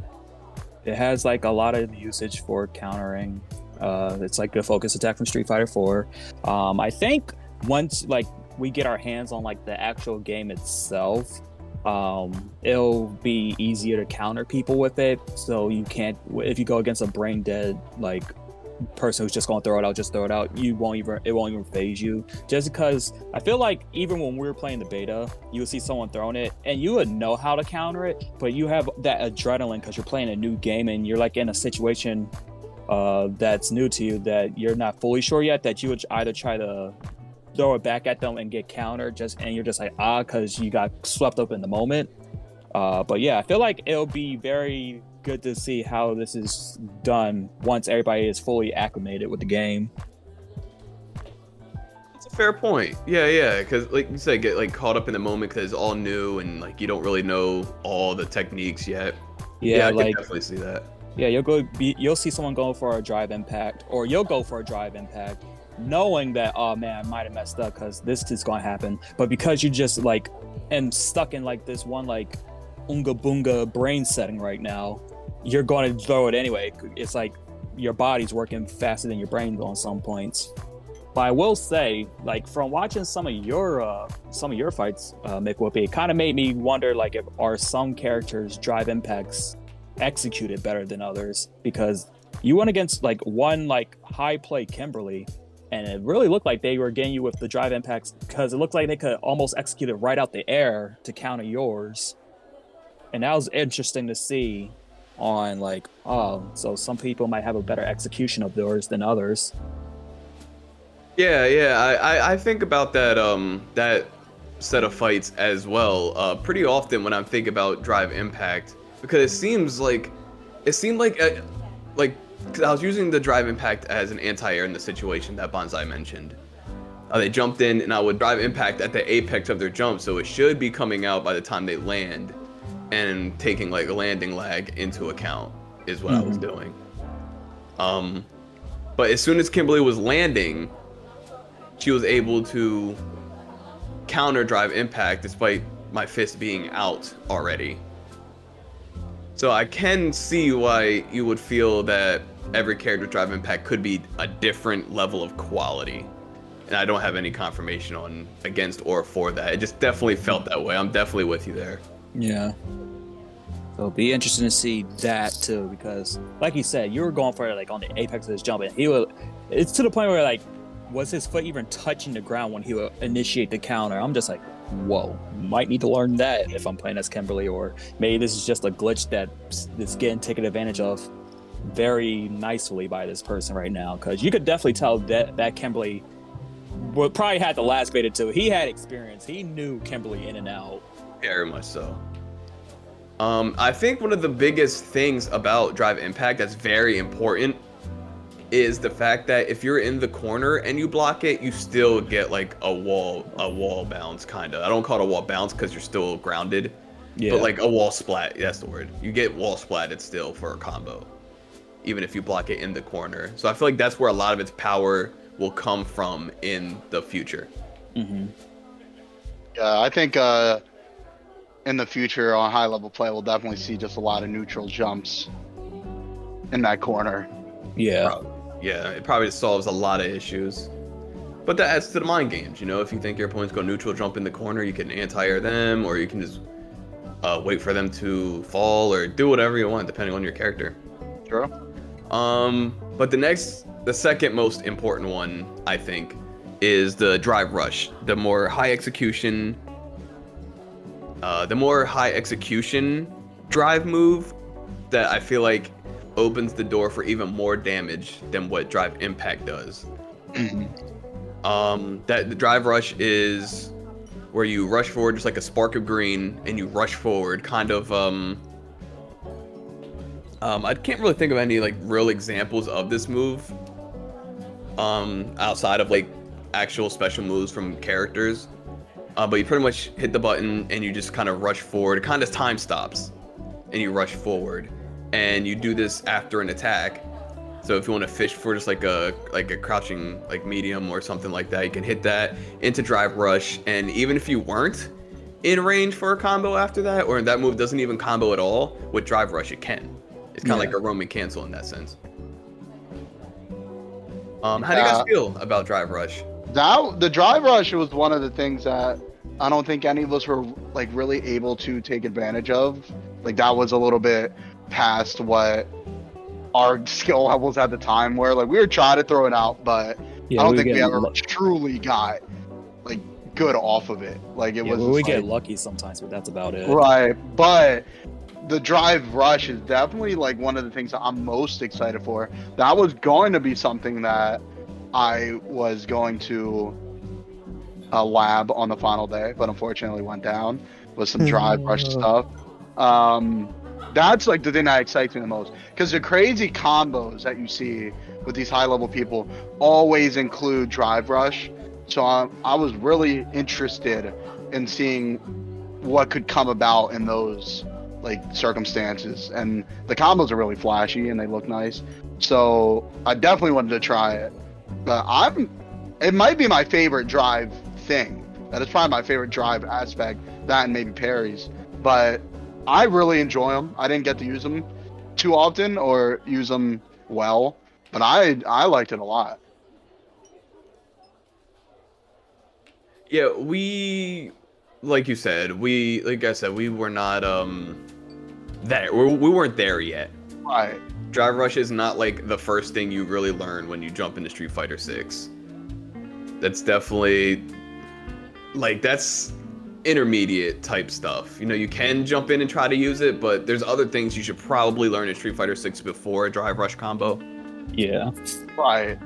it has like a lot of usage for countering. Uh, it's like the focus attack from Street Fighter 4. Um, I think once like we get our hands on like the actual game itself, um, it'll be easier to counter people with it. So you can't if you go against a brain dead like person who's just gonna throw it out, just throw it out. You won't even it won't even phase you. Just because I feel like even when we were playing the beta, you would see someone throwing it and you would know how to counter it, but you have that adrenaline because you're playing a new game and you're like in a situation uh, that's new to you that you're not fully sure yet. That you would either try to throw it back at them and get countered, just and you're just like ah, because you got swept up in the moment. Uh, but yeah, I feel like it'll be very good to see how this is done once everybody is fully acclimated with the game. It's a fair point. Yeah, yeah, because like you said, get like caught up in the moment because it's all new and like you don't really know all the techniques yet. Yeah, I like can definitely see that. yeah, you'll go. Be, you'll see someone going for a drive impact, or you'll go for a drive impact, knowing that oh man, I might have messed up because this is going to happen. But because you just like am stuck in like this one like unga boonga brain setting right now, you're going to throw it anyway. It's like your body's working faster than your brain on some points. But I will say, like from watching some of your uh, some of your fights, uh, Mick Whoopi, it kind of made me wonder, like, if are some characters drive impacts executed better than others? Because you went against like one like high play Kimberly, and it really looked like they were getting you with the drive impacts because it looked like they could almost execute it right out the air to counter yours, and that was interesting to see. On like, oh, so some people might have a better execution of theirs than others. Yeah, yeah. I, I, think about that um that set of fights as well. Uh, pretty often when I'm thinking about Drive Impact because it seems like it seemed like uh, like because I was using the drive impact as an anti-air in the situation that Bonsai mentioned. Uh, they jumped in, and I would drive impact at the apex of their jump, so it should be coming out by the time they land, and taking like landing lag into account is what I was doing. Um, but as soon as Kimberly was landing, she was able to counter drive impact despite my fist being out already. So I can see why you would feel that every character drive impact could be a different level of quality. And I don't have any confirmation on against or for that. It just definitely felt that way. I'm definitely with you there. Yeah. So it'll be interesting to see that too, because like you said, you were going for it like on the apex of his jump, and he will. It's to the point where like, was his foot even touching the ground when he would initiate the counter? I'm just like, whoa, might need to learn that if I'm playing as Kimberly, or maybe this is just a glitch that that's getting taken advantage of very nicely by this person right now, because you could definitely tell that that Kimberly would probably had the last beta too. He had experience. He knew Kimberly in and out. Very much so. Um, I think one of the biggest things about drive impact that's very important is the fact that if you're in the corner and you block it, you still get like a wall a wall bounce kind of. I don't call it a wall bounce because you're still grounded, Yeah. but like a wall splat. That's the word. You get wall splatted still for a combo, even if you block it in the corner. So I feel like that's where a lot of its power will come from in the future. hmm Yeah, I think uh, in the future on high level play, we'll definitely see just a lot of neutral jumps in that corner. Yeah. Yeah, it probably solves a lot of issues. But that adds to the mind games, you know. If you think your opponent's go neutral, jump in the corner, you can anti-air them, or you can just uh, wait for them to fall, or do whatever you want, depending on your character. True. Um, but the next, the second most important one, I think, is the drive rush. The more high execution, uh, the more high execution drive move that I feel like opens the door for even more damage than what drive impact does. Um, that the drive rush is where you rush forward just like a spark of green, and you rush forward, kind of um. Um, I can't really think of any like real examples of this move. Um, outside of like actual special moves from characters. Uh, but you pretty much hit the button and you just kind of rush forward. It kind of time stops, and you rush forward, and you do this after an attack. So if you want to fish for just like a like a crouching like medium or something like that, you can hit that into drive rush, and even if you weren't in range for a combo after that, or that move doesn't even combo at all, with drive rush it can. It's kind of Yeah. like a Roman cancel in that sense. Um, how do you guys Yeah. feel about drive rush? That the drive rush was one of the things that I don't think any of us were like really able to take advantage of. Like that was a little bit past what our (laughs) skill levels at the time were. Like we were trying to throw it out, but Yeah, I don't we think we ever truly got like good off of it. Like it yeah, was we just, get like- lucky sometimes, but that's about it. Right, but the drive rush is definitely like one of the things that I'm most excited for. That was going to be something that I was going to a lab on the final day, but unfortunately went down with some drive rush stuff. Um, that's like the thing that excites me the most because the crazy combos that you see with these high level people always include drive rush. So I, I was really interested in seeing what could come about in those like circumstances and the combos are really flashy and they look nice so i definitely wanted to try it but i'm it might be my favorite drive thing that is probably my favorite drive aspect that and maybe parries. but i really enjoy them i didn't get to use them too often or use them well but i i liked it a lot Yeah, we, like you said, we, like I said, we were not um there. We, we weren't there yet. right Drive rush is not like the first thing you really learn when you jump into Street Fighter Six. That's definitely like that's intermediate type stuff. You know, you can jump in and try to use it, but there's other things you should probably learn in Street Fighter Six before a drive rush combo. Yeah. right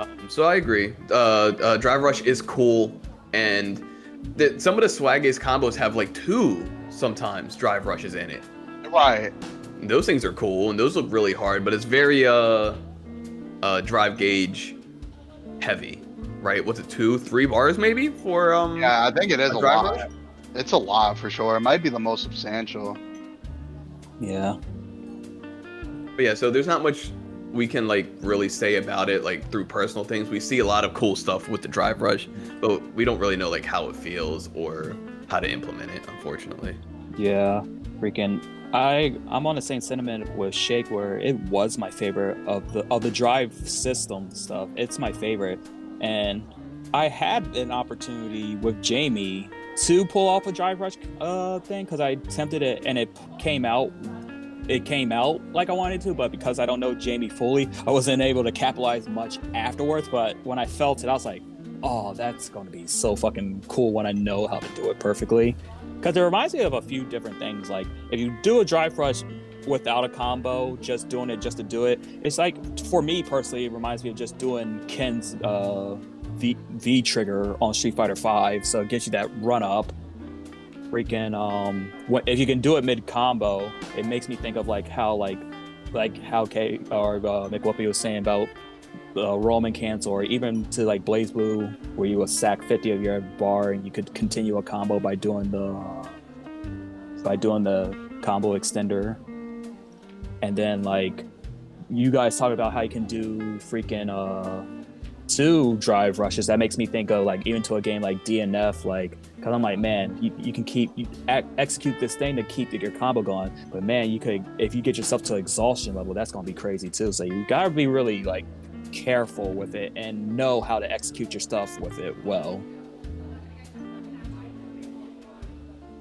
Um, so I agree. Uh, uh, Drive Rush is cool, and the, some of the swaggiest combos have like two sometimes Drive Rushes in it. right those things are cool and those look really hard, but it's very uh uh drive gauge heavy, right? What's it, two, three bars maybe for um Yeah, I think it is a a lot. rush? It's a lot for sure. It might be the most substantial. Yeah. But yeah, so there's not much we can like really say about it like through personal things. We see a lot of cool stuff with the drive rush, but we don't really know like how it feels or how to implement it, unfortunately. Yeah, freaking. I I'm on the same sentiment with Shake, where it was my favorite of the of the drive system stuff. It's my favorite, and I had an opportunity with Jamie to pull off a drive rush uh thing because I attempted it and it came out. It came out like I wanted to, but because I don't know Jamie fully, I wasn't able to capitalize much afterwards. But when I felt it, I was like, "Oh, that's going to be so fucking cool when I know how to do it perfectly." Because it reminds me of a few different things. Like if you do a drive rush without a combo, just doing it just to do it, it's like for me personally, it reminds me of just doing Ken's uh, V V trigger on Street Fighter Five. So it gets you that run up. Freaking um, what, if you can do it mid combo, it makes me think of like how like like how K or uh, McWhoopi was saying about uh, Roman cancel, or even to like BlazBlue, where you would sack 50 of your bar and you could continue a combo by doing the by doing the combo extender. And then like you guys talk about how you can do freaking uh two drive rushes. That makes me think of like even to a game like DNF, like because I'm like, man, you, you can keep you ac- execute this thing to keep your combo going, but man, you could if you get yourself to exhaustion level, that's gonna be crazy too. So you gotta be really like careful with it and know how to execute your stuff with it well.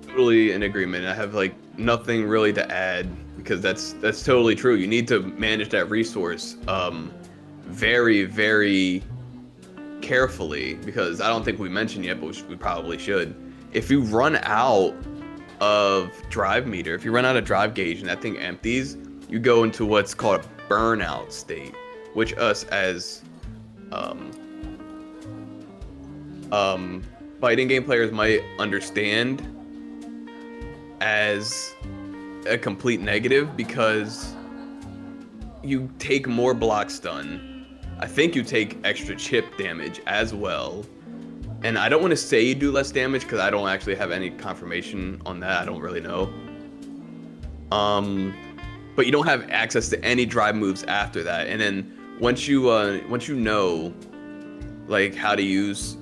Totally in agreement. I have like nothing really to add because that's that's totally true. You need to manage that resource um very very carefully because I don't think we mentioned yet, but we, probably should. If you run out of drive meter, if you run out of drive gauge and that thing empties, you go into what's called a burnout state, which us as um, um, fighting game players might understand as a complete negative because you take more block stun. I think you take extra chip damage as well. And I don't want to say you do less damage because I don't actually have any confirmation on that. I don't really know. Um, but you don't have access to any drive moves after that. And then once you uh, once you know like how to use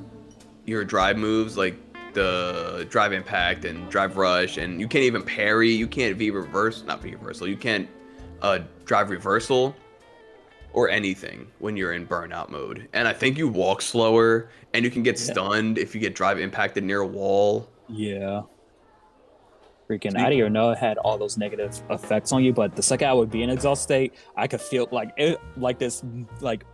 your drive moves, like the drive impact and drive rush, and you can't even parry. You can't V reverse, not V reversal. You can't uh, drive reversal or anything when you're in burnout mode. And I think you walk slower, and you can get Yeah. stunned if you get drive impacted near a wall. Yeah. Freaking, I didn't even know it had all those negative effects on you, but the second I would be in exhaust state, I could feel like it, like this, like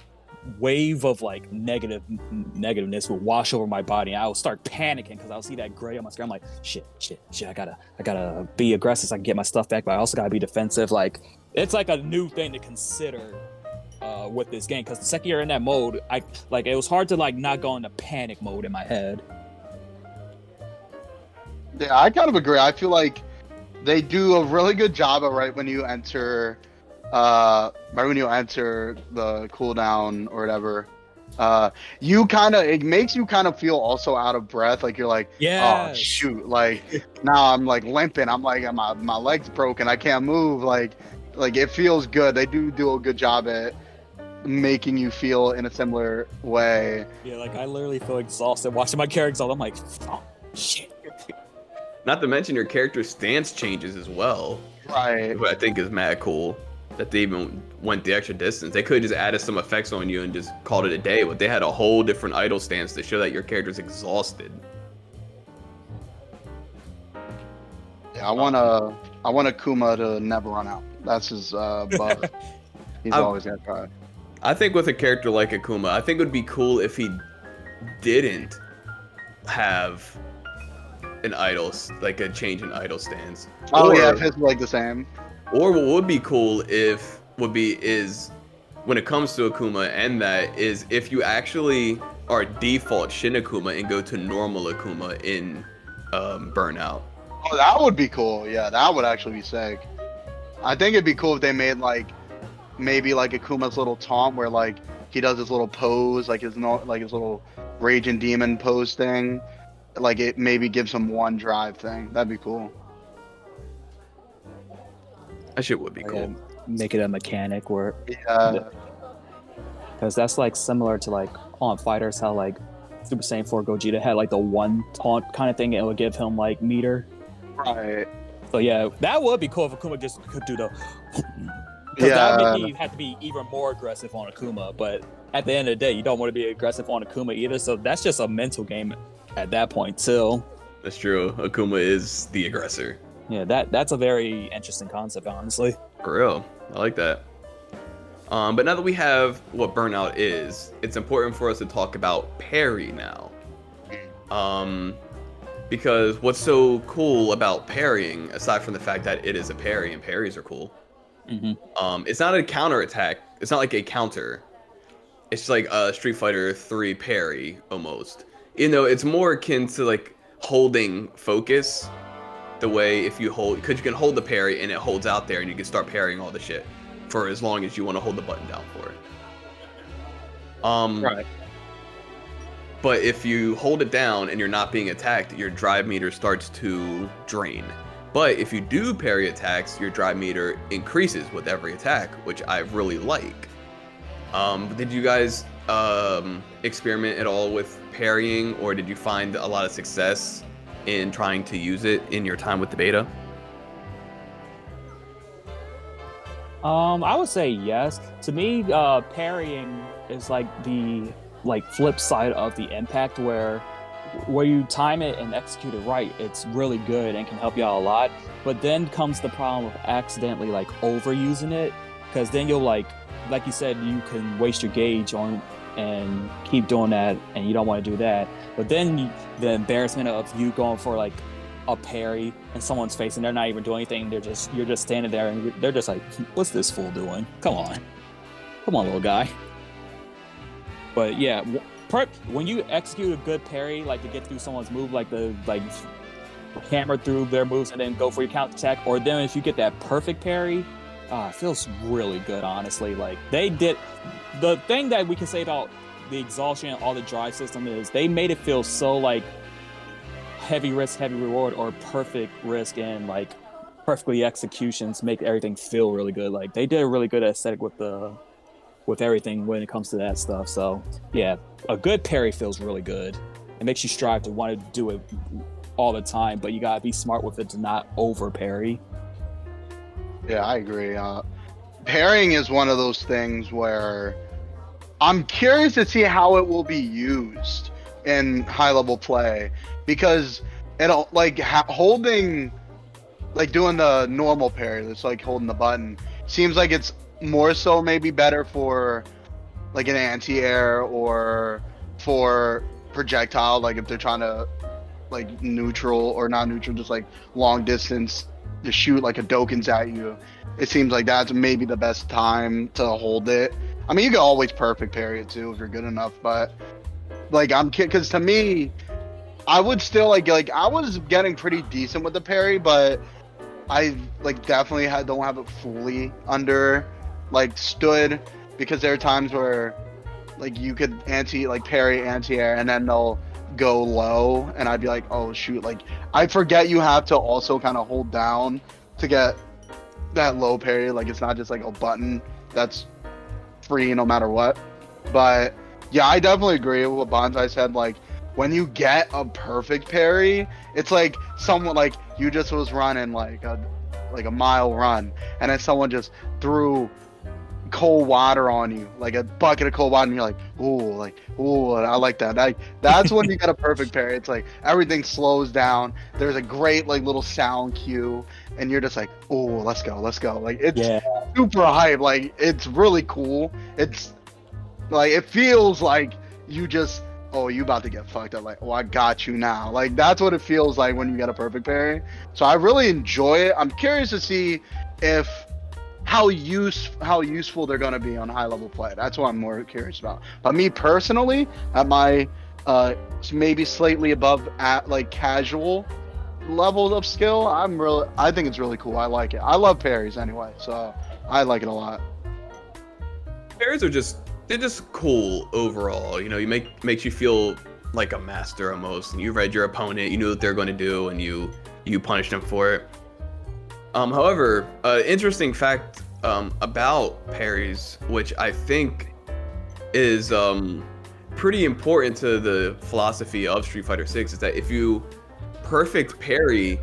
wave of like negative negativeness would wash over my body. I would start panicking because I would see that gray on my screen. I'm like, shit, shit, shit. I gotta, I gotta be aggressive so I can get my stuff back, but I also gotta be defensive. Like, it's like a new thing to consider uh, with this game because the second you're in that mode, I like it was hard to like not go into panic mode in my head. Yeah, I kind of agree. I feel like they do a really good job of right when you enter, uh, right when you enter the cooldown or whatever. Uh, you kind of it makes you kind of feel also out of breath. Like you're like, oh shoot, like (laughs) now I'm like limping. I'm like my my legs broken. I can't move. Like like it feels good. They do do a good job at making you feel in a similar way. Yeah, like I literally feel exhausted watching my character. I'm like, oh, shit. Not to mention your character's stance changes as well. Right. What I think is mad cool that they even went the extra distance. They could have just added some effects on you and just called it a day, but they had a whole different idle stance to show that your character's exhausted. Yeah, I want a, I want Akuma to never run out. That's his uh, bug. (laughs) He's I'm- always got try. I think with a character like Akuma, I think it would be cool if he didn't have an idle, like a change in idle stance. Oh Or- yeah, if it's like the same. Or what would be cool if would be is when it comes to Akuma and that is if you actually are default Shin Akuma and go to normal Akuma in um, Burnout. Oh, that would be cool. Yeah, that would actually be sick. I think it'd be cool if they made like maybe like Akuma's little taunt where like he does his little pose, like his no, like his little raging demon pose thing. Like it maybe gives him one drive thing. That'd be cool. That shit would be cool. um, Make it a mechanic where Yeah. because that's like similar to like on FighterZ how like Super Saiyan 4 Gogeta had like the one taunt kind of thing. It would give him like meter. Right. So yeah, that would be cool if Akuma just could do the. (laughs) Because Yeah. that would make you have to be even more aggressive on Akuma. But at the end of the day, you don't want to be aggressive on Akuma either. So that's just a mental game at that point too. That's true. Akuma is the aggressor. Yeah, that that's a very interesting concept, honestly. For real. I like that. Um, but now that we have what burnout is, it's important for us to talk about parry now. Um, because what's so cool about parrying, aside from the fact that it is a parry and parries are cool, hmm um, it's not a counter attack. It's not like a counter. It's like a Street Fighter 3 parry almost. You know, it's more akin to like holding focus. The way if you hold, because you can hold the parry and it holds out there, and you can start parrying all the shit for as long as you want to hold the button down for it. Um, Right. but if you hold it down and you're not being attacked, your drive meter starts to drain. But if you do parry attacks, your drive meter increases with every attack, which I really like. Um, did you guys um, experiment at all with parrying, or did you find a lot of success in trying to use it in your time with the beta? Um, I would say yes. To me, uh, parrying is like the like flip side of the impact, where where you time it and execute it right, it's really good and can help you out a lot. But then comes the problem of accidentally like overusing it, because then you'll like, like you said, you can waste your gauge on and keep doing that, and you don't want to do that. But then the embarrassment of you going for like a parry in someone's face and they're not even doing anything. They're just you're just standing there and they're just like, "What's this fool doing? Come on, come on, little guy." But yeah, per- when you execute a good parry, like to get through someone's move, like the like hammer through their moves and then go for your counter attack, or then if you get that perfect parry, uh, it feels really good. Honestly, like they did. The thing that we can say about the exhaustion and all the drive system is they made it feel so like heavy risk, heavy reward, or perfect risk and like perfectly executions make everything feel really good. Like they did a really good aesthetic with the with everything when it comes to that stuff. So yeah, a good parry feels really good. It makes you strive to want to do it all the time, but you gotta be smart with it to not over parry. Yeah, I agree. Uh, parrying is one of those things where I'm curious to see how it will be used in high level play because it'll like ha- holding, like doing the normal parry, that's like holding the button, seems like it's more so maybe better for like an anti-air or for projectile, like if they're trying to like neutral or not neutral, just like long distance to shoot like a Dokens at you. It seems like that's maybe the best time to hold it. I mean, you can always perfect parry it too if you're good enough, but like I'm because to me, I would still like like I was getting pretty decent with the parry, but I like definitely had don't have it fully under like stood because there are times where like you could anti like parry anti air and then they'll go low and I'd be like, oh shoot, like I forget you have to also kind of hold down to get that low parry. Like it's not just like a button that's free no matter what. But yeah, I definitely agree with what Bonsai said. Like when you get a perfect parry, it's like someone like you just was running like a like a mile run, and then someone just threw cold water on you, like a bucket of cold water, and you're like, ooh, like, ooh, I like that. Like, that's when you get a perfect parry. It's like everything slows down. There's a great like little sound cue, and you're just like, ooh, let's go, let's go. Like, it's Yeah, super hype. Like, it's really cool. It's like it feels like you just. Oh, you about to get fucked up? Like, oh, I got you now. Like, that's what it feels like when you get a perfect parry. So I really enjoy it. I'm curious to see if how use how useful they're going to be on high level play. That's what I'm more curious about. But me personally, at my uh maybe slightly above at like casual level of skill, I'm really I think it's really cool. I like it. I love parries anyway, so I like it a lot. Parries are just they're just cool overall. You know, you make makes you feel like a master almost. And you read your opponent, you knew what they're going to do, and you you punish them for it. Um, however, uh, interesting fact um, about parries, which I think is um, pretty important to the philosophy of Street Fighter 6 is that if you perfect parry,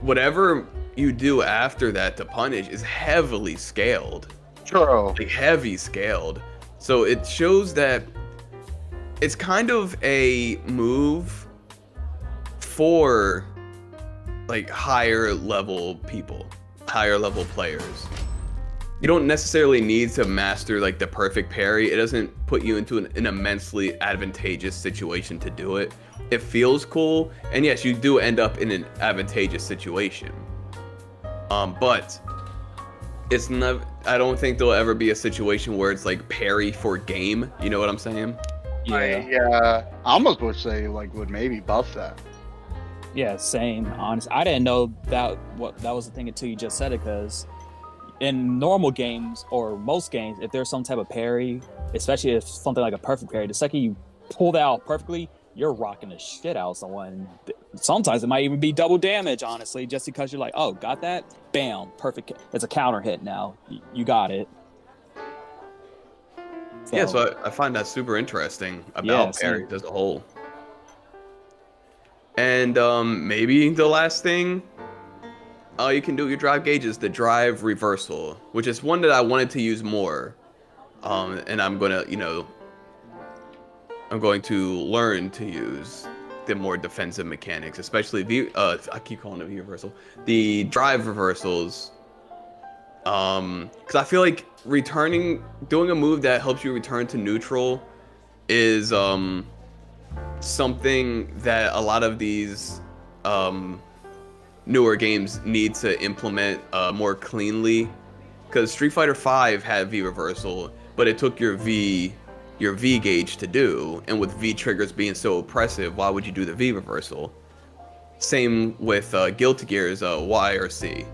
whatever you do after that to punish is heavily scaled. True. Like heavy scaled. So it shows that it's kind of a move for like higher level people, higher level players. You don't necessarily need to master like the perfect parry. It doesn't put you into an, an immensely advantageous situation to do it. It feels cool, and yes, you do end up in an advantageous situation. Um, but it's not. I don't think there'll ever be a situation where it's like parry for game. You know what I'm saying? I, yeah. I almost would say like would maybe buff that. Yeah, same. Honest, I didn't know that what that was the thing until you just said it. Because in normal games or most games, if there's some type of parry, especially if something like a perfect parry, the second you pull that out perfectly, you're rocking the shit out of someone. Sometimes it might even be double damage, honestly, just because you're like, oh, got that, bam, perfect. It's a counter hit now. You got it. Yeah, so I, I find that super interesting about Yeah, parries as a whole. And um, maybe the last thing uh, you can do with your drive gauge is the drive reversal, which is one that I wanted to use more. Um, and I'm gonna, you know, I'm going to learn to use the more defensive mechanics, especially the Uh, I keep calling it V reversal. The drive reversals um because i feel like returning doing a move that helps you return to neutral is um something that a lot of these um newer games need to implement uh, more cleanly. Because street fighter 5 had v reversal but it took your v your v gauge to do. And with v triggers being so oppressive why would you do the v reversal? Same with uh, guilty gear's uh, yrc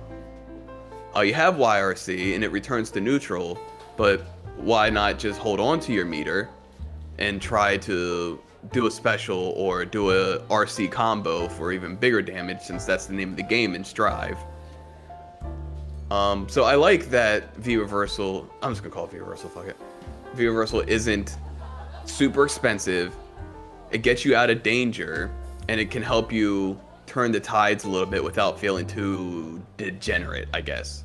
uh, you have YRC and it returns to neutral, but why not just hold on to your meter and try to do a special or do a RC combo for even bigger damage since that's the name of the game in Strive. Um, so I like that V reversal. I'm just gonna call it V reversal. Fuck it. V reversal isn't super expensive. It gets you out of danger, and it can help you turn the tides a little bit without feeling too degenerate. I guess.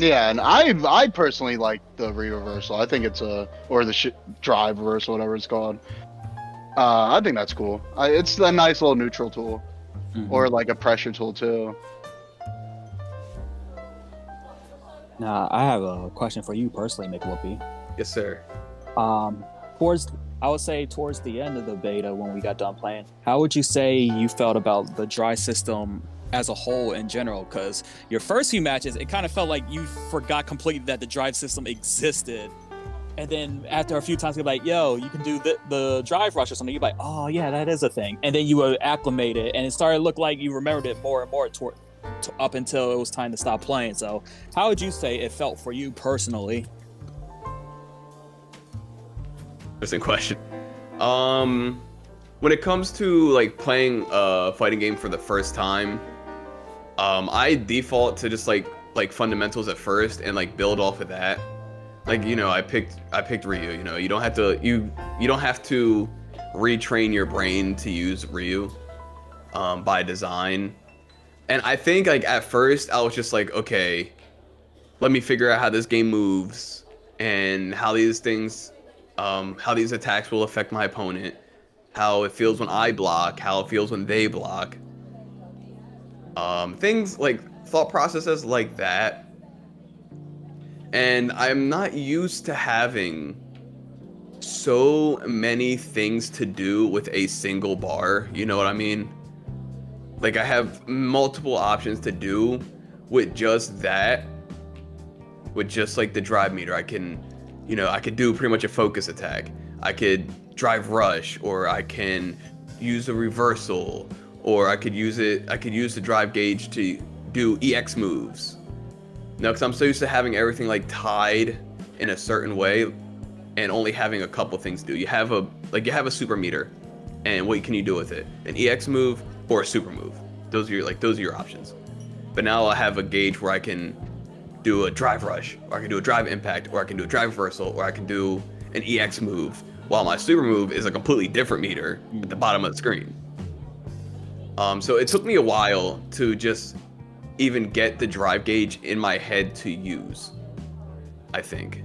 Yeah, and I I personally like the re reversal. I think it's a or the sh- drive reversal, whatever it's called. Uh, I think that's cool. I, it's a nice little neutral tool, Mhm. or like a pressure tool too. Now, I have a question for you personally, McWhoopie. Yes, sir. Um, towards, I would say towards the end of the beta when we got done playing, how would you say you felt about the drive system as a whole in general? Because your first few matches, it kind of felt like you forgot completely that the drive system existed. And then after a few times, you're like, yo, you can do the, the drive rush or something. You're like, oh, yeah, that is a thing. And then you would acclimate it, and it started to look like you remembered it more and more toward, t- up until it was time to stop playing. So, how would you say it felt for you personally? Interesting question. Um, when it comes to like playing a fighting game for the first time, um, I default to just like like fundamentals at first and like build off of that. Like you know, I picked I picked Ryu. You know, you don't have to you you don't have to retrain your brain to use Ryu um, by design. And I think like at first I was just like, okay, let me figure out how this game moves and how these things um, how these attacks will affect my opponent, how it feels when I block, how it feels when they block. Um, things like thought processes like that. And I'm not used to having so many things to do with a single bar. You know what I mean? Like I have multiple options to do with just that. With just like the drive meter, I can you know, I could do pretty much a focus attack. I could drive rush, or I can use a reversal, or I could use it. I could use the drive gauge to do EX moves. No, because I'm so used to having everything like tied in a certain way, and only having a couple things to do. You have a like you have a super meter, and what can you do with it? An EX move or a super move. Those are your like those are your options. But now I have a gauge where I can do a drive rush, or I can do a drive impact, or I can do a drive reversal, or I can do an EX move, while my super move is a completely different meter at the bottom of the screen. Um, so it took me a while to just even get the drive gauge in my head to use. I think.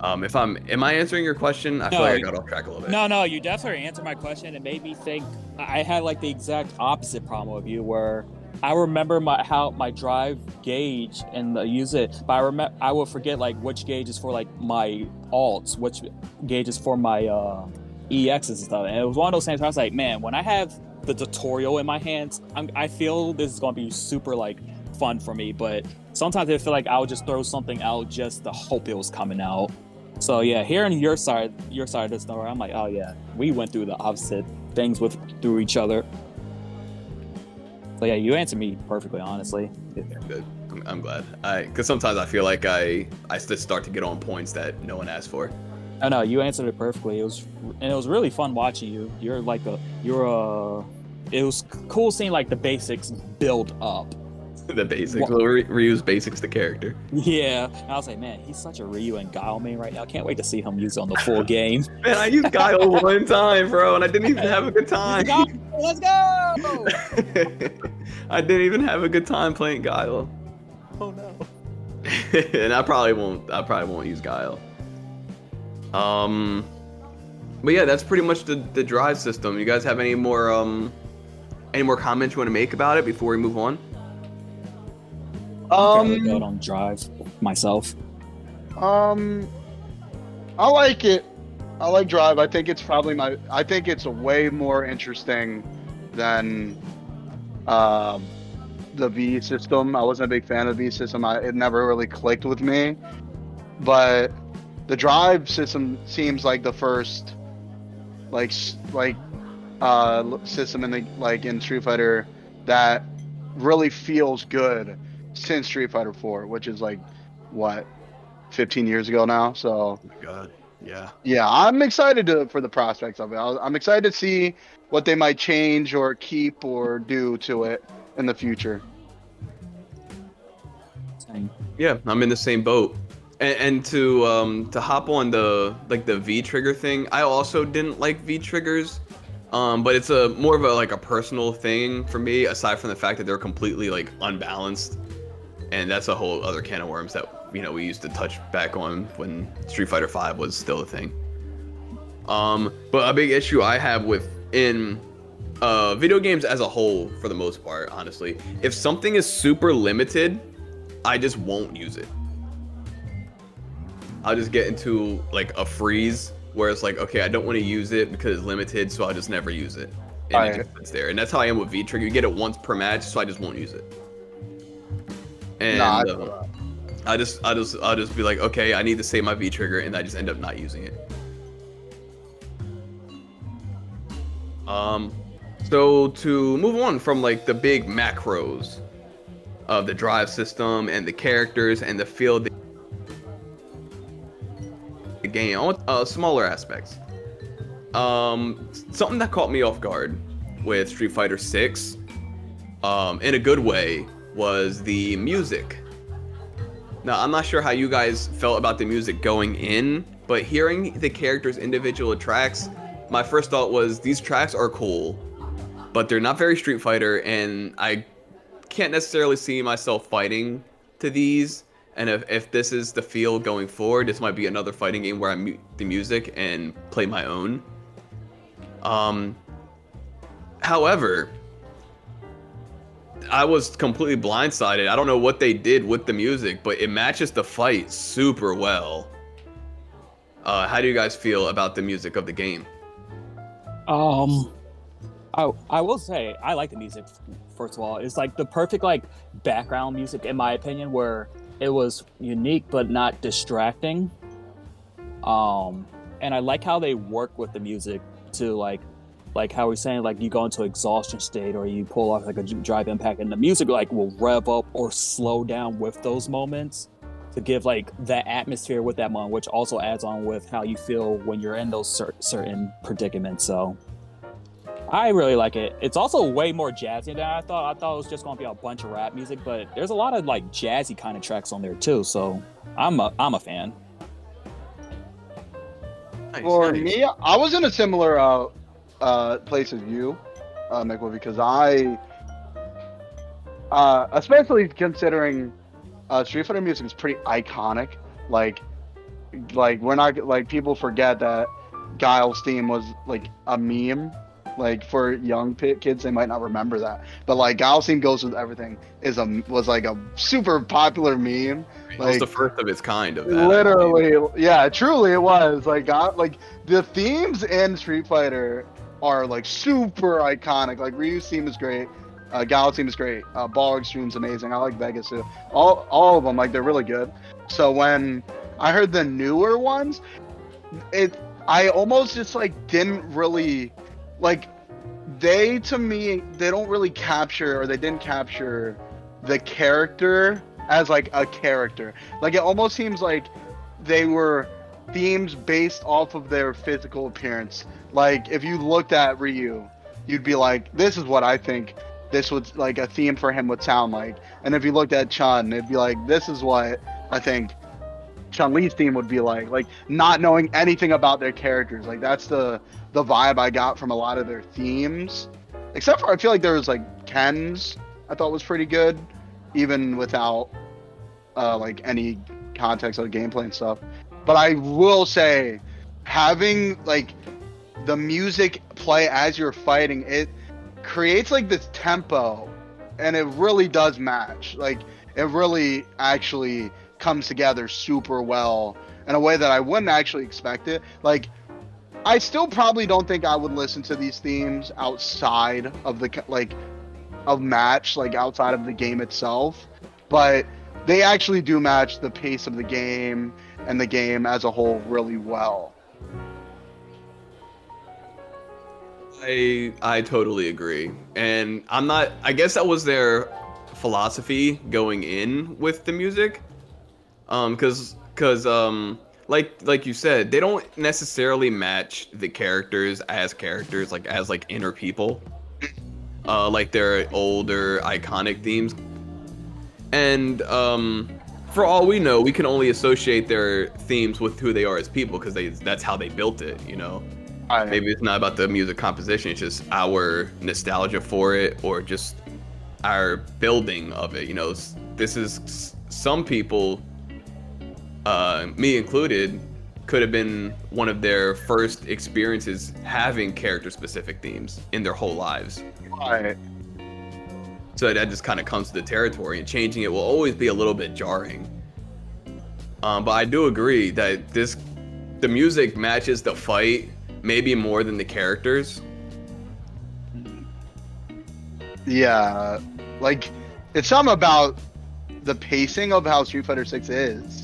Um, if I'm, am I answering your question? I feel like I got off track a little bit. No, no, you definitely answered my question. It made me think. I had like the exact opposite problem with you, where I remember my how my drive gauge and the, use it, but I remember I would forget like which gauge is for like my alts, which gauge is for my uh, EXs and stuff. And it was one of those things where I was like, man, when I have the tutorial in my hands, I'm, I feel this is going to be super like fun for me. But sometimes I feel like I'll just throw something out just to hope it was coming out. So yeah, hearing your side, your side of the story, I'm like, oh yeah, we went through the opposite things with through each other. So yeah, you answered me perfectly, honestly. Good. I'm, I'm glad. I because sometimes I feel like I I just start to get on points that no one asked for. I no, you answered it perfectly. It was and it was really fun watching you. You're like a you're a. It was cool seeing like the basics build up. (laughs) the basics. We'll reuse basics the character. Yeah, and I was like, man, he's such a Ryu and Guile main right now. I can't wait to see him use it on the full (laughs) game. Man, I used Guile (laughs) one time, bro, and I didn't even have a good time. Let's go! I didn't even have a good time playing Guile. Oh no. and I probably won't. I probably won't use Guile. Um, but yeah, that's pretty much the the drive system. You guys have any more um, any more comments you want to make about it before we move on? Um, go Um, on drive myself. um, I like it. I like Drive. I think it's probably my. I think it's way more interesting than um, the V system. I wasn't a big fan of the V system. I, it never really clicked with me. But the Drive system seems like the first, like like, uh, system in the like in Street Fighter that really feels good since Street Fighter 4, which is like what 15 years ago now. So Oh my god. Yeah. yeah, I'm excited to, for the prospects of it. I'll- I'm excited to see what they might change or keep or do to it in the future. Same. Yeah, I'm in the same boat. And, and to um to hop on the like the V trigger thing, I also didn't like V triggers. Um, but it's a more of a like a personal thing for me, aside from the fact that they're completely like unbalanced. And that's a whole other can of worms that you know we used to touch back on when Street Fighter V was still a thing. Um, but a big issue I have with in uh, video games as a whole, for the most part, honestly, if something is super limited, I just won't use it. I'll just get into like a freeze where it's like, okay, I don't want to use it because it's limited, so I'll just never use it. And it just sits there. And that's how I am with V Trigger. You get it once per match, so I just won't use it. And Nah, I uh. I just, I just, I'll just be like, okay, I need to save my V trigger, and I just end up not using it. Um, so to move on from like the big macros of the drive system and the characters and the field the game, I want uh, smaller aspects. Um, something that caught me off guard with Street Fighter 6, um, in a good way, was the music. Now, I'm not sure how you guys felt about the music going in, but hearing the characters' individual tracks, my first thought was these tracks are cool, but they're not very Street Fighter, and I can't necessarily see myself fighting to these. And if, if this is the feel going forward, this might be another fighting game where I mute the music and play my own. Um, however, I was completely blindsided. I don't know what they did with the music, but it matches the fight super well. Uh, how do you guys feel about the music of the game? Um, I I will say I like the music. First of all, it's like the perfect like background music in my opinion, where it was unique but not distracting. Um, and I like how they work with the music to like like how we're saying, like you go into exhaustion state or you pull off like a drive impact, and the music like will rev up or slow down with those moments to give like that atmosphere with that moment, which also adds on with how you feel when you're in those cer- certain predicaments. So I really like it. It's also way more jazzy than I thought. I thought it was just going to be a bunch of rap music, but there's a lot of like jazzy kind of tracks on there too. So I'm a I'm a fan. Nice, For nice. me, I was in a similar uh, uh, place as you, uh, Michael, because I, uh, especially considering uh, Street Fighter music is pretty iconic. Like, like we're not like people forget that Guile's theme was like a meme. Like for young kids, they might not remember that, but like theme goes with everything is a was like a super popular meme. Like, it was the first of its kind of that. Literally, yeah, truly it was. Like got like the themes in Street Fighter are like super iconic. Like Ryu's theme is great. Uh, Galaxy is great. Uh, Ball Extreme's amazing. I like Vega's too. All all of them, like they're really good. So when I heard the newer ones, it I almost just like didn't really like they to me they don't really capture or they didn't capture the character as like a character. Like it almost seems like they were themes based off of their physical appearance. Like if you looked at Ryu, you'd be like, "This is what I think this would like a theme for him would sound like. And if you looked at Chun, it'd be like, this is what I think Chun Li's theme would be like. Like not knowing anything about their characters. Like that's the the vibe I got from a lot of their themes. Except for I feel like there was like Ken's I thought was pretty good, even without uh, like any context of gameplay and stuff. But I will say, having like the music play as you're fighting, it creates like this tempo and it really does match. Like it really actually comes together super well in a way that I wouldn't actually expect it. Like I still probably don't think I would listen to these themes outside of the like of match, like outside of the game itself, but they actually do match the pace of the game and the game as a whole really well. I I totally agree, and I'm not. I guess that was their philosophy going in with the music, um, because because um, like like you said, they don't necessarily match the characters as characters, like as like inner people, uh, like their older iconic themes, and um. For all we know, we can only associate their themes with who they are as people because they that's how they built it, you know. I, Maybe it's not about the music composition; it's just our nostalgia for it, or just our building of it. You know, this is some people, uh, me included, could have been one of their first experiences having character-specific themes in their whole lives. Right. So that just kind of comes to the territory, and changing it will always be a little bit jarring. Um, but I do agree that this, the music matches the fight maybe more than the characters. Yeah, like it's something about the pacing of how Street Fighter Six is.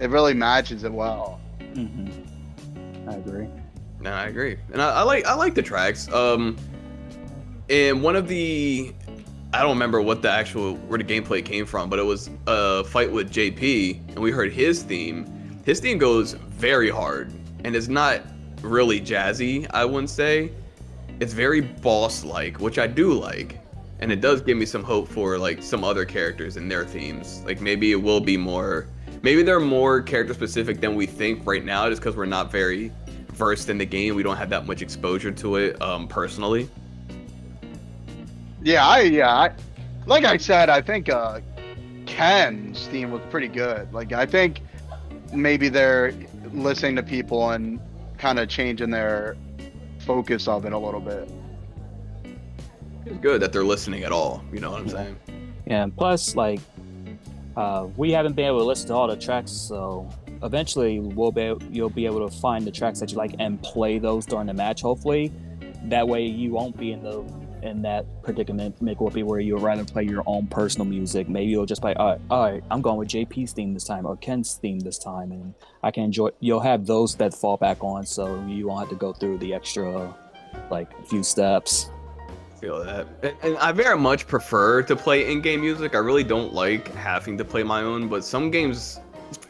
It really matches it well. Mm-hmm. I agree. No, I agree, and I, I like I like the tracks. Um, and one of the I don't remember what the actual where the gameplay came from, but it was a fight with JP, and we heard his theme. His theme goes very hard, and it's not really jazzy, I wouldn't say. It's very boss like, which I do like. And it does give me some hope for like some other characters and their themes. Like maybe it will be more maybe they're more character specific than we think right now, just because we're not very versed in the game. We don't have that much exposure to it um, personally. Yeah, I yeah, I, like I said, I think uh, Ken's theme was pretty good. Like I think maybe they're listening to people and kind of changing their focus of it a little bit. It's good that they're listening at all. You know what I'm saying? Yeah, and plus, like, uh, we haven't been able to listen to all the tracks, so eventually we'll be you'll be able to find the tracks that you like and play those during the match. Hopefully, that way you won't be in the in that predicament, make be where you'd rather play your own personal music. Maybe you'll just play, all right, all right, I'm going with JP's theme this time or Ken's theme this time, and I can enjoy. You'll have those that fall back on, so you won't have to go through the extra like few steps. Feel that. And, and I very much prefer to play in-game music. I really don't like having to play my own, but some games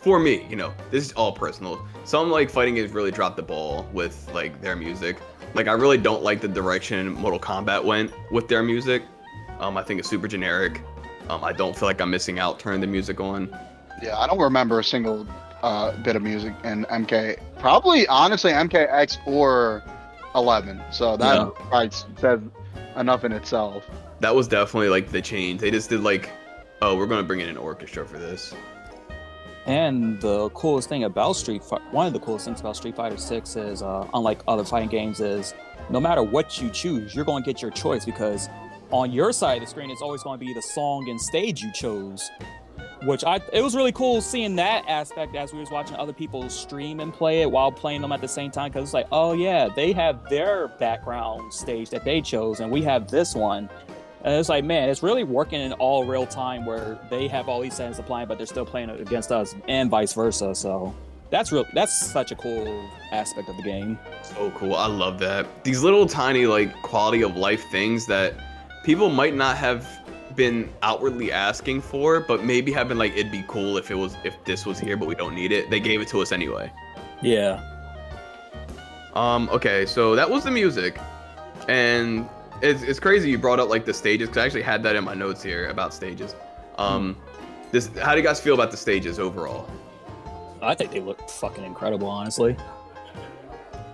for me, you know, this is all personal. Some like fighting games really dropped the ball with like their music. Like I really don't like the direction Mortal Kombat went with their music. Um, I think it's super generic. Um, I don't feel like I'm missing out turning the music on. Yeah, I don't remember a single uh, bit of music in MK. Probably, honestly, MKX or 11. So that Yeah. probably says enough in itself. That was definitely like the change. They just did like, oh, we're gonna bring in an orchestra for this. And the coolest thing about Street Fighter, one of the coolest things about Street Fighter 6 is, uh, unlike other fighting games, is no matter what you choose, you're going to get your choice because on your side of the screen, it's always going to be the song and stage you chose. Which I, it was really cool seeing that aspect as we was watching other people stream and play it while playing them at the same time. Because it's like, oh yeah, they have their background stage that they chose, and we have this one. And it's like, man, it's really working in all real time where they have all these settings applying, but they're still playing against us, and vice versa. So that's real. That's such a cool aspect of the game. So cool. I love that. These little tiny like quality of life things that people might not have been outwardly asking for, but maybe have been like it'd be cool if it was if this was here, but we don't need it. They gave it to us anyway. Yeah. Um, okay, so that was the music. And it's, it's crazy you brought up like the stages, because I actually had that in my notes here about stages. Um this how do you guys feel about the stages overall? I think they look fucking incredible, honestly.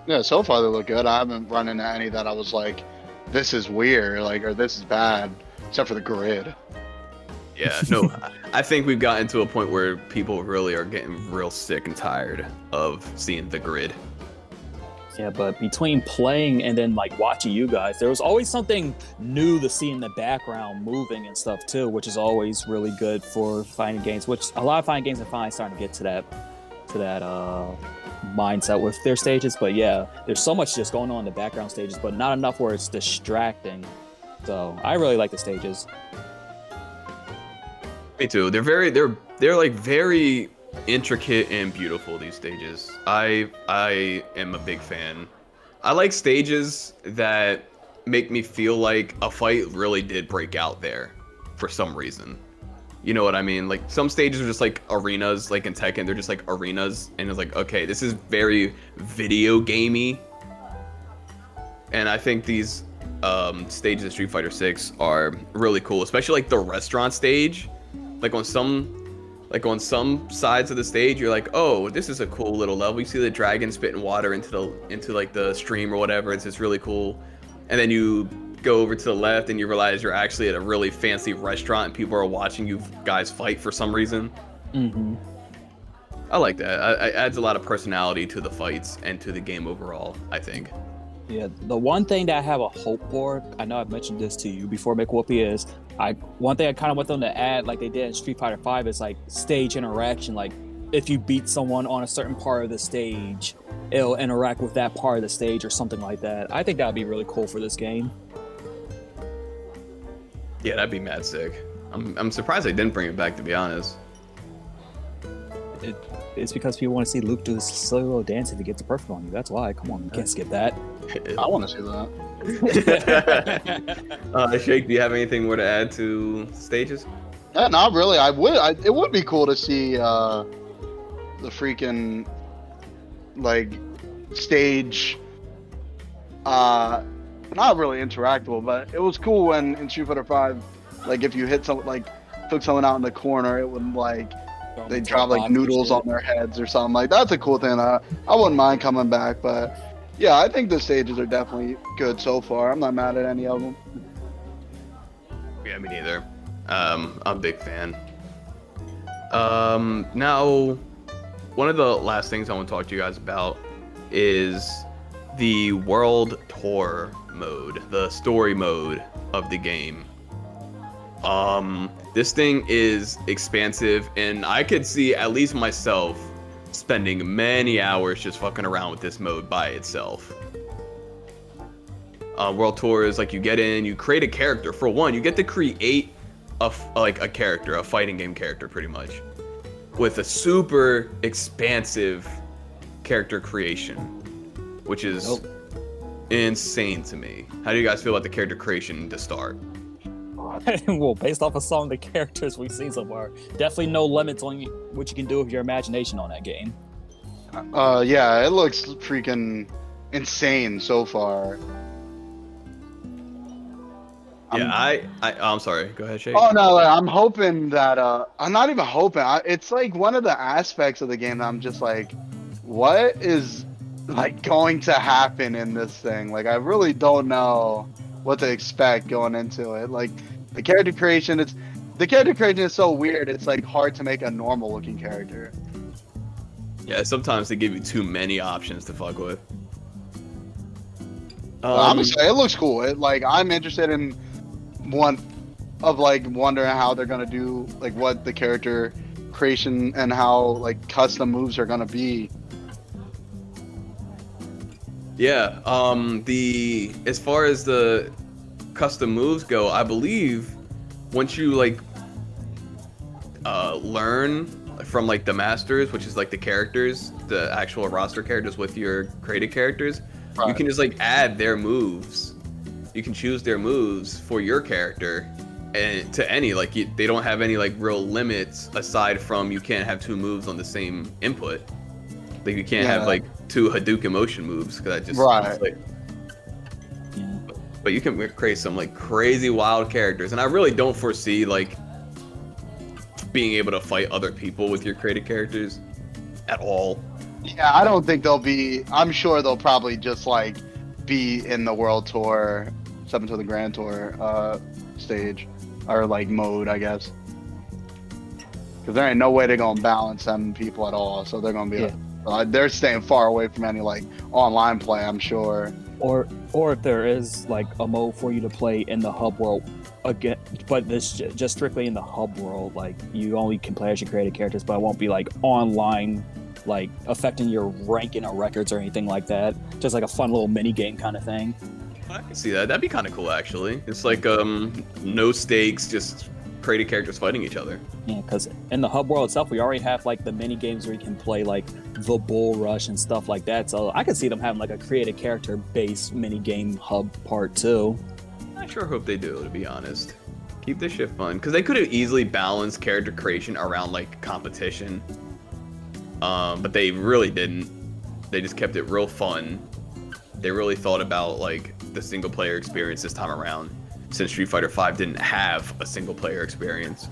Yeah, so far they look good. I haven't run into any that I was like, this is weird, like, or this is bad, except for the grid. Yeah, no, I- (laughs) I think we've gotten to a point where people really are getting real sick and tired of seeing the grid. Yeah, but between playing and then like watching you guys, there was always something new to see in the background moving and stuff too, which is always really good for fighting games. Which a lot of fighting games are finally starting to get to that to that uh mindset with their stages. But yeah, there's so much just going on in the background stages, but not enough where it's distracting. So I really like the stages. Me too. They're very they're they're like very intricate and beautiful these stages. I I am a big fan. I like stages that make me feel like a fight really did break out there for some reason. You know what I mean? Like some stages are just like arenas, like in Tekken, they're just like arenas, and it's like, okay, this is very video gamey. And I think these um, stages of Street Fighter 6 are really cool, especially like the restaurant stage. Like on some like on some sides of the stage you're like oh this is a cool little level. You see the dragon spitting water into the into like the stream or whatever. It's just really cool. And then you go over to the left and you realize you're actually at a really fancy restaurant and people are watching you guys fight for some reason. Mm-hmm. i like that. I- it adds a lot of personality to the fights and to the game overall i think Yeah, the one thing that I have a hope for, I know I've mentioned this to you before, McWhoopie, is I one thing I kind of want them to add, like they did in Street Fighter Five, is like stage interaction. Like if you beat someone on a certain part of the stage, it'll interact with that part of the stage or something like that. I think that would be really cool for this game. yeah that'd be mad sick i'm, I'm surprised they didn't bring it back to be honest It, it's because people want to see Luke do this silly little dance if he gets a perfect on you. That's why. Come on, you can't skip that. I want to see that. (laughs) uh, Shake, do you have anything more to add to stages? Yeah, not really. I would. I, it would be cool to see uh, the freaking like stage. Uh, not really interactable, but it was cool when in Street Fighter Five, like if you hit some like took someone out in the corner, it would like they drop like noodles on their heads or something. Like that's a cool thing. I I wouldn't mind coming back, but yeah, I think the stages are definitely good so far. I'm not mad at any of them. Yeah, me neither. Um, I'm a big fan. Um, now, one of the last things I want to talk to you guys about is the World Tour mode, the story mode of the game. Um, this thing is expansive, and I could see at least myself spending many hours just fucking around with this mode by itself. Uh, World Tour is like you get in, you create a character. For one, you get to create a f- like a character, a fighting game character, pretty much, with a super expansive character creation, which is Nope. insane to me. How do you guys feel about the character creation to start? (laughs) well, based off of some of the characters we've seen so far, definitely no limits on what you can do with your imagination on that game. Uh, yeah, it looks freaking insane so far. Yeah, I'm- I, I, oh, I'm sorry. Go ahead, Shake. Oh no, I'm hoping that uh I'm not even hoping. I, it's like one of the aspects of the game that I'm just like what is like going to happen in this thing? Like I really don't know what to expect going into it. Like the character creation it's the character creation is so weird. It's like hard to make a normal looking character. Yeah, sometimes they give you too many options to fuck with. I'm Um, just saying, it looks cool. It like I'm interested in one of like wondering how they're gonna do like what the character creation and how like custom moves are gonna be. Yeah, um the as far as the custom moves go, I believe once you like uh learn from like the masters, which is like the characters, the actual roster characters with your created characters, you can just like add their moves. You can choose their moves for your character and to any like you, they don't have any like real limits aside from you can't have two moves on the same input. Like you can't have like two Hadouken motion moves because I just Right. like- Yeah. But you can create some like crazy wild characters, and I really don't foresee like being able to fight other people with your created characters at all. Yeah, I don't think they'll be. I'm sure they'll probably just like be in the world tour, step into the grand tour uh, stage or like mode, I guess. Because there ain't no way they're gonna balance them people at all. So they're gonna be. Yeah. Uh, they're staying far away from any like online play. I'm sure. Or or if there is like a mode for you to play in the hub world again, but this just strictly in the hub world, like you only can play as your created characters, but it won't be like online, like affecting your ranking or records or anything like that. Just like a fun little mini game kind of thing. I can see that. That'd be kind of cool, actually. It's like um, no stakes, just created characters fighting each other. Yeah, because in the hub world itself, we already have like the mini games where you can play like the bull rush and stuff like that. So I could see them having like a created character based mini game hub part too. I sure hope they do, to be honest. Keep this shit fun, because they could have easily balanced character creation around like competition, um, but they really didn't. They just kept it real fun. They really thought about like the single player experience this time around, since Street Fighter V didn't have a single player experience.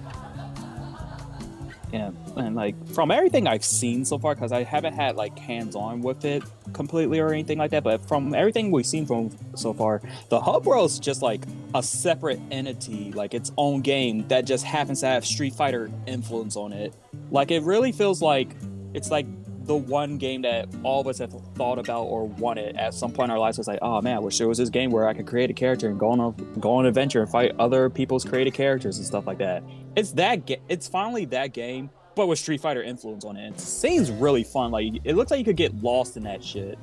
Yeah, and like from everything I've seen so far, because I haven't had like hands on with it completely or anything like that, but from everything we've seen from so far, the hub world is just like a separate entity, like its own game that just happens to have Street Fighter influence on it. Like it really feels like it's like the one game that all of us have thought about or wanted at some point in our lives. It's like, oh man, I wish there was this game where I could create a character and go on a go on an adventure and fight other people's created characters and stuff like that. It's that ga- it's finally that game, but with Street Fighter influence on it. It seems really fun. Like it looks like you could get lost in that shit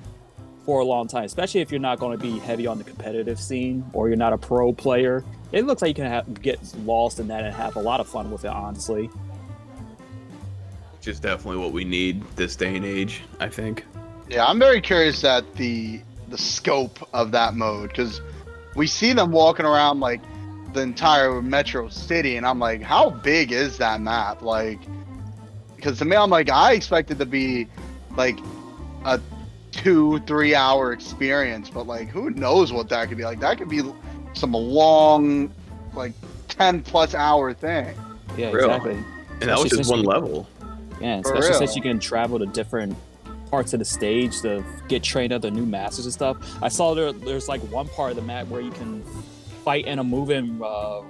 for a long time, especially if you're not going to be heavy on the competitive scene or you're not a pro player. It looks like you can have, get lost in that and have a lot of fun with it, honestly. Which is definitely what we need this day and age, I think. Yeah, I'm very curious at the the scope of that mode because we see them walking around like the entire metro city, and I'm like, how big is that map? Like, because to me, I'm like, I expected to be like a two, three hour experience, but like, who knows what that could be? Like, that could be some long, like, ten plus hour thing. Yeah, Real. exactly. And that was just one level. Yeah, For especially since you can travel to different parts of the stage to get trained up the new masters and stuff. I saw there there's like one part of the map where you can fight in a moving uh,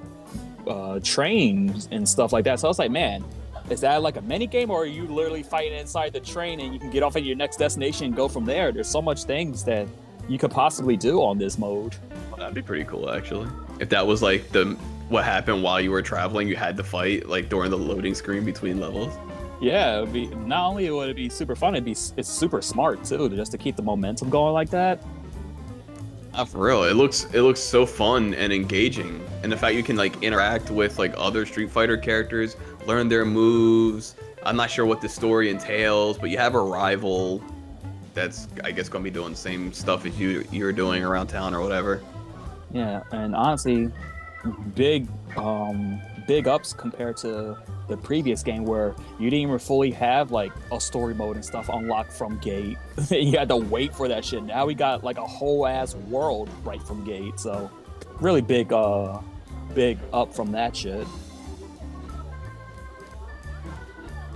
uh, train and stuff like that. So I was like, man, is that like a mini game or are you literally fighting inside the train and you can get off at your next destination and go from there? There's so much things that you could possibly do on this mode. Well, that'd be pretty cool, actually. If that was like the what happened while you were traveling, you had to fight like during the loading screen between levels. Yeah, it would be not only would it be super fun, it'd be it's super smart too, just to keep the momentum going like that. Not for real. It looks it looks so fun and engaging, and the fact you can like interact with like other Street Fighter characters, learn their moves. I'm not sure what the story entails, but you have a rival. that's I guess gonna be doing the same stuff as you you're doing around town or whatever. Yeah, and honestly, big um big ups compared to the previous game where you didn't even fully have like a story mode and stuff unlocked from gate. (laughs) you had to wait for that shit. Now we got like a whole ass world right from gate. So really big uh big up from that shit.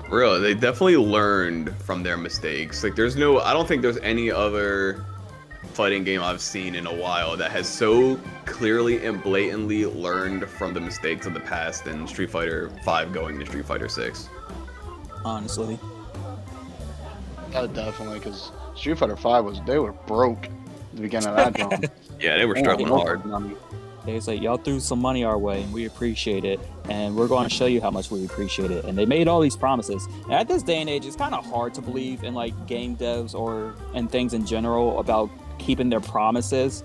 Really, they definitely learned from their mistakes. Like, there's no, I don't think there's any other fighting game I've seen in a while that has so clearly and blatantly learned from the mistakes of the past than Street Fighter 5 going to Street Fighter 6. Honestly. Uh, definitely, because Street Fighter Five was they were broke at the beginning of that (laughs) drum. Yeah, they were struggling hard. They was like, y'all threw some money our way, and we appreciate it, and we're going to show you how much we appreciate it. And they made all these promises. And at this day and age, it's kind of hard to believe in like game devs or and things in general about keeping their promises.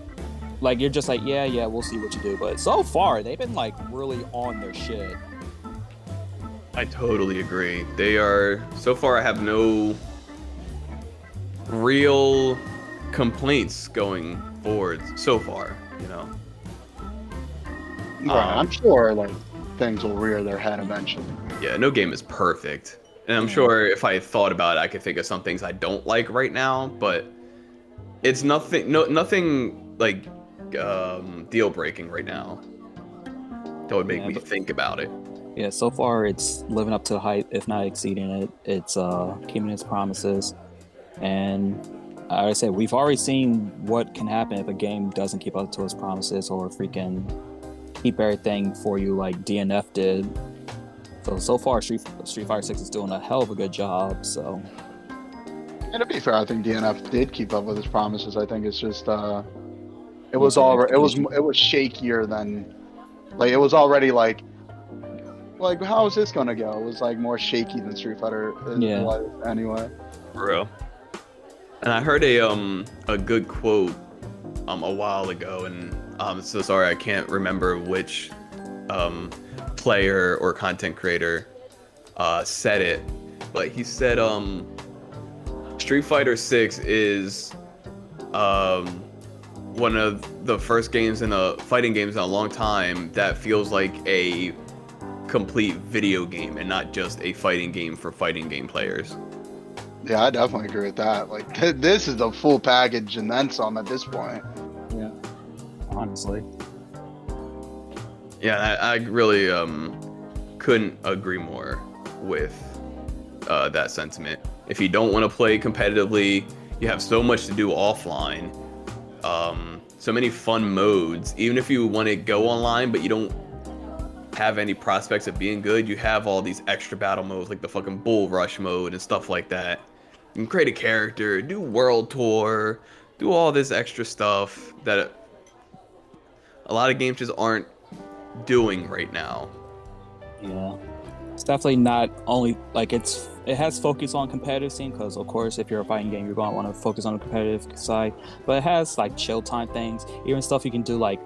Like you're just like, yeah, yeah, we'll see what you do. But so far, they've been like really on their shit. I totally agree. They are so far. I have no real complaints going forward so far. You know. Right, um, I'm sure like things will rear their head eventually. Yeah, no game is perfect. And I'm sure if I thought about it, I could think of some things I don't like right now, but it's nothing no nothing like um deal breaking right now. That would make Yeah, me but- think about it. Yeah, so far it's living up to the hype, if not exceeding it. It's uh, keeping its promises, and like I said, we've already seen what can happen if a game doesn't keep up to its promises or freaking keep everything for you like DNF did. So so far, Street Street Fighter Six is doing a hell of a good job. So And to be fair, I think DNF did keep up with his promises. I think it's just uh, it was the all it was it was shakier than like it was already like like how is this gonna go? It was like more shaky than Street Fighter is Yeah. was anyway. For real. And I heard a um a good quote um a while ago, and I'm so sorry I can't remember which um player or content creator uh said it, but he said um Street Fighter 6 is um one of the first games in a fighting games in a long time that feels like a complete video game and not just a fighting game for fighting game players. Yeah, I definitely agree with that. Like (laughs) this is the full package and then some at this point. yeah, honestly, Yeah, I, I really um couldn't agree more with uh, that sentiment. If you don't want to play competitively, you have so much to do offline. Um, so many fun modes. Even if you want to go online, but you don't have any prospects of being good, you have all these extra battle modes like the fucking bull rush mode and stuff like that. You can create a character, do world tour, do all this extra stuff that a lot of games just aren't doing right now. Yeah, it's definitely not only like it's it has focus on competitive scene because of course if you're a fighting game you're going to want to focus on the competitive side, but it has like chill time things, even stuff you can do like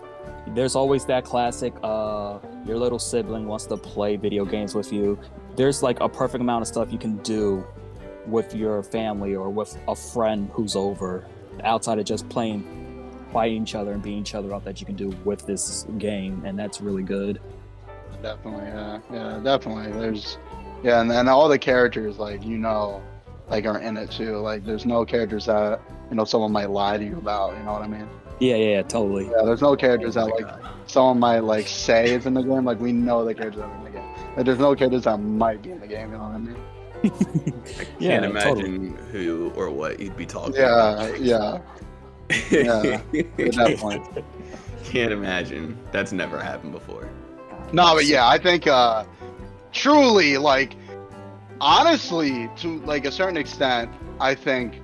there's always that classic uh your little sibling wants to play video games with you. There's like a perfect amount of stuff you can do with your family or with a friend who's over outside of just playing fighting each other and beating each other up that you can do with this game and that's really good. Definitely, yeah, yeah, definitely. There's, yeah, and then all the characters, like you know, like are in it too. Like there's no characters that you know someone might lie to you about. You know what I mean? Yeah, yeah, yeah, totally. Yeah, there's no characters Oh that like God. someone might like say is in the game. Like we know the characters that are in the game. Like there's no characters that might be in the game. You know what I mean? I can't Yeah, imagine who or what you'd be talking Yeah, about. yeah, (laughs) yeah. At that point. Can't imagine. That's never happened before. No, but yeah, I think uh truly like honestly to like a certain extent, I think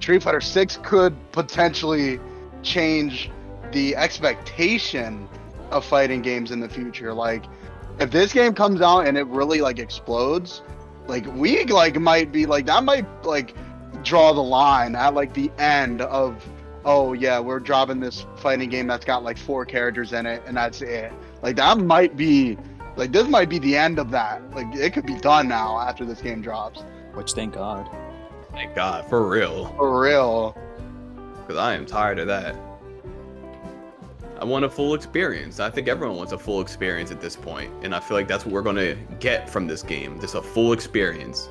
Street Fighter 6 could potentially change the expectation of fighting games in the future. Like if this game comes out and it really like explodes, like we like might be like that might like draw the line at like the end of oh yeah, we're dropping this fighting game that's got like four characters in it and that's it. Like that might be like this might be the end of that. Like it could be done now after this game drops. Which thank God. Thank God, for real. For real. Because I am tired of that. I want a full experience. I think everyone wants a full experience at this point, and I feel like that's what we're gonna get from this game. Just a full experience.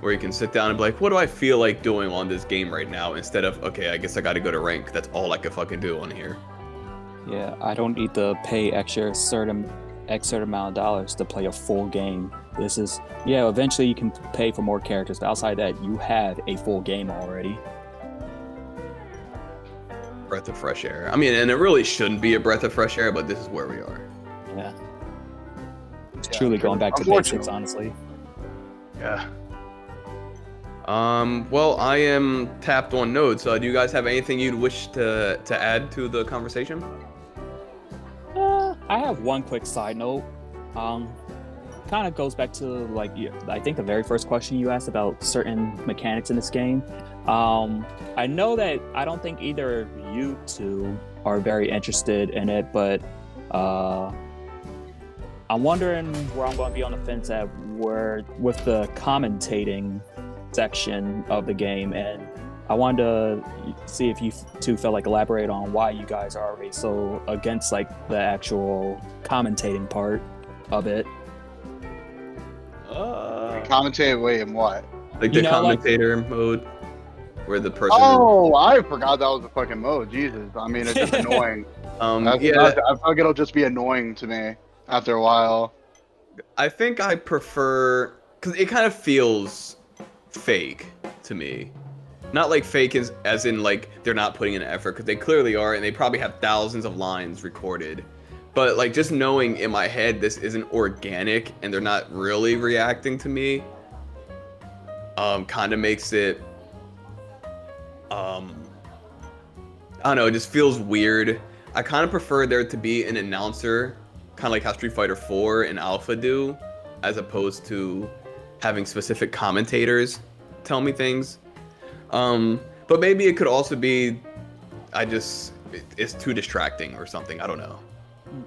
Where you can sit down and be like, what do I feel like doing on this game right now? Instead of, okay, I guess I gotta go to rank. That's all I can fucking do on here. Yeah, I don't need to pay extra certain X certain amount of dollars to play a full game. This is yeah, eventually you can pay for more characters, but outside that, you have a full game already. Breath of fresh air. I mean, and it really shouldn't be a breath of fresh air, but this is where we are. Yeah. It's Yeah, truly going back to basics, honestly. Yeah. Um, well, I am tapped on notes. Uh, do you guys have anything you'd wish to to add to the conversation? I have one quick side note. Um, kind of goes back to like I think the very first question you asked about certain mechanics in this game. Um, I know that I don't think either of you two are very interested in it, but uh, I'm wondering where I'm going to be on the fence at where with the commentating section of the game and I wanted to see if you two felt like elaborate on why you guys are already so against like the actual commentating part of it. Uh, Commentate, wait, and what? like You the know, like- commentator mode, where the person. Oh, I forgot that was a fucking mode. Jesus. I mean, it's just (laughs) annoying. um, That's- yeah, that's- I feel like it'll just be annoying to me after a while. I think I prefer because it kind of feels fake to me. Not like fake as, as in like they're not putting in effort because they clearly are, and they probably have thousands of lines recorded. But like just knowing in my head this isn't organic and they're not really reacting to me, um, kind of makes it, um, I don't know, it just feels weird. I kind of prefer there to be an announcer kind of like how Street Fighter 4 and Alpha do, as opposed to having specific commentators tell me things. Um, but maybe it could also be I just it- it's too distracting or something. I don't know.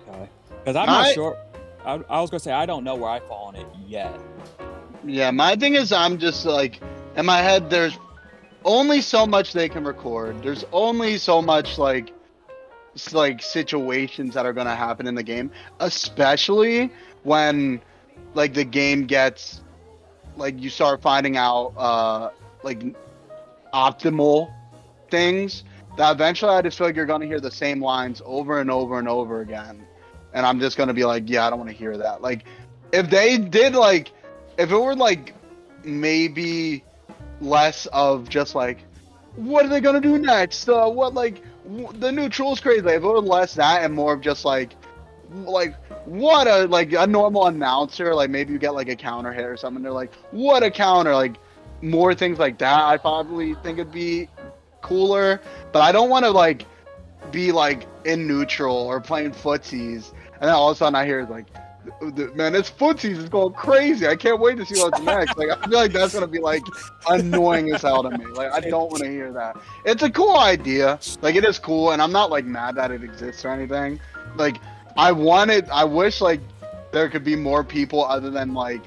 Okay. Because I'm not I- sure. I, I was gonna say I don't know where I fall on it yet. Yeah, my thing is, I'm just like, in my head, there's only so much they can record. There's only so much like, s- like situations that are gonna happen in the game, especially when, like, the game gets, like, you start finding out, uh, like, optimal things. That eventually, I just feel like you're gonna hear the same lines over and over and over again, and I'm just gonna be like, yeah, I don't want to hear that. Like, if they did like if it were like maybe less of just like what are they gonna do next uh what like w- the neutral's crazy if it were less that and more of just like like what a like a normal announcer like maybe you get like a counter hit or something they're like what a counter like more things like that i probably think it'd be cooler but i don't want to like be like in neutral or playing footsies and then all of a sudden i hear like man, this footsies is going crazy. I can't wait to see what's next. Like, I feel like that's gonna be like annoying as hell to me. Like, I don't want to hear that. It's a cool idea. Like, it is cool, and I'm not like mad that it exists or anything. Like, I wanted, I wish like there could be more people other than like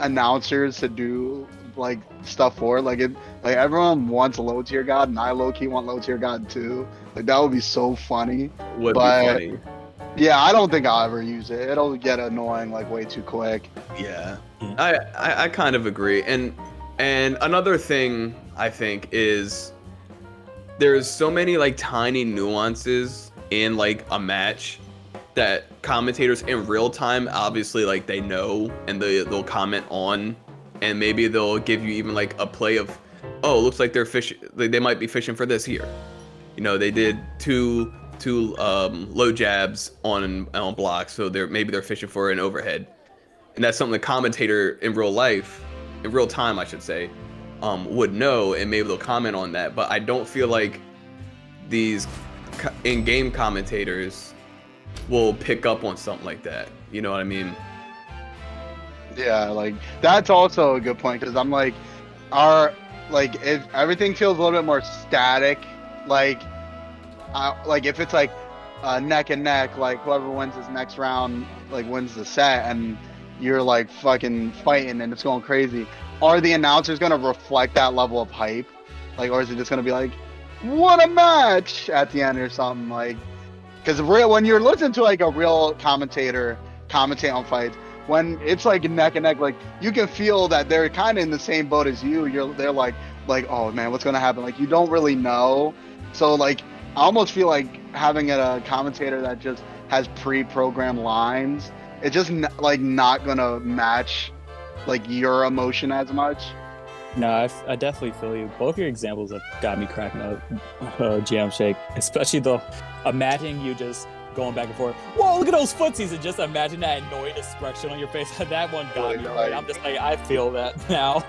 announcers to do like stuff for. Like, it, like everyone wants low tier god, and I low key want low tier god too. Like, that would be so funny. Would But- be funny. Yeah, I don't think I'll ever use it. It'll get annoying like way too quick. Yeah. I, I I kind of agree. And and another thing I think is there's so many like tiny nuances in like a match that commentators in real time obviously like they know and they they'll comment on and maybe they'll give you even like a play of oh looks like they're fishing they, might be fishing for this here. You know they did two two um, low jabs on on blocks so they're maybe they're fishing for an overhead. And that's something the commentator in real life in real time i should say um, would know and maybe they'll comment on that. But i don't feel like these in-game commentators will pick up on something like that. You know what i mean Yeah, like that's also a good point because I'm like, our like if everything feels a little bit more static, like, uh, like if it's like uh, neck and neck, like whoever wins this next round like wins the set, and you're like fucking fighting and it's going crazy, are the announcers gonna reflect that level of hype? Like, or is it just gonna be like, what a match at the end or something like? Because real when you're listening to like a real commentator commentate on fights, when it's like neck and neck, like you can feel that they're kind of in the same boat as you. You're they're like like oh man, what's gonna happen? Like you don't really know. So like I almost feel like having a commentator that just has pre-programmed lines. It's just n- like not gonna match like your emotion as much. No, I, f- I definitely feel you. Both your examples have got me cracking up. (laughs) Uh, Jam Shake, especially the imagining you just going back and forth. Whoa, look at those footsies, and just imagine that annoyed expression on your face. (laughs) that one got me right. I'm just like, I feel that (laughs) now.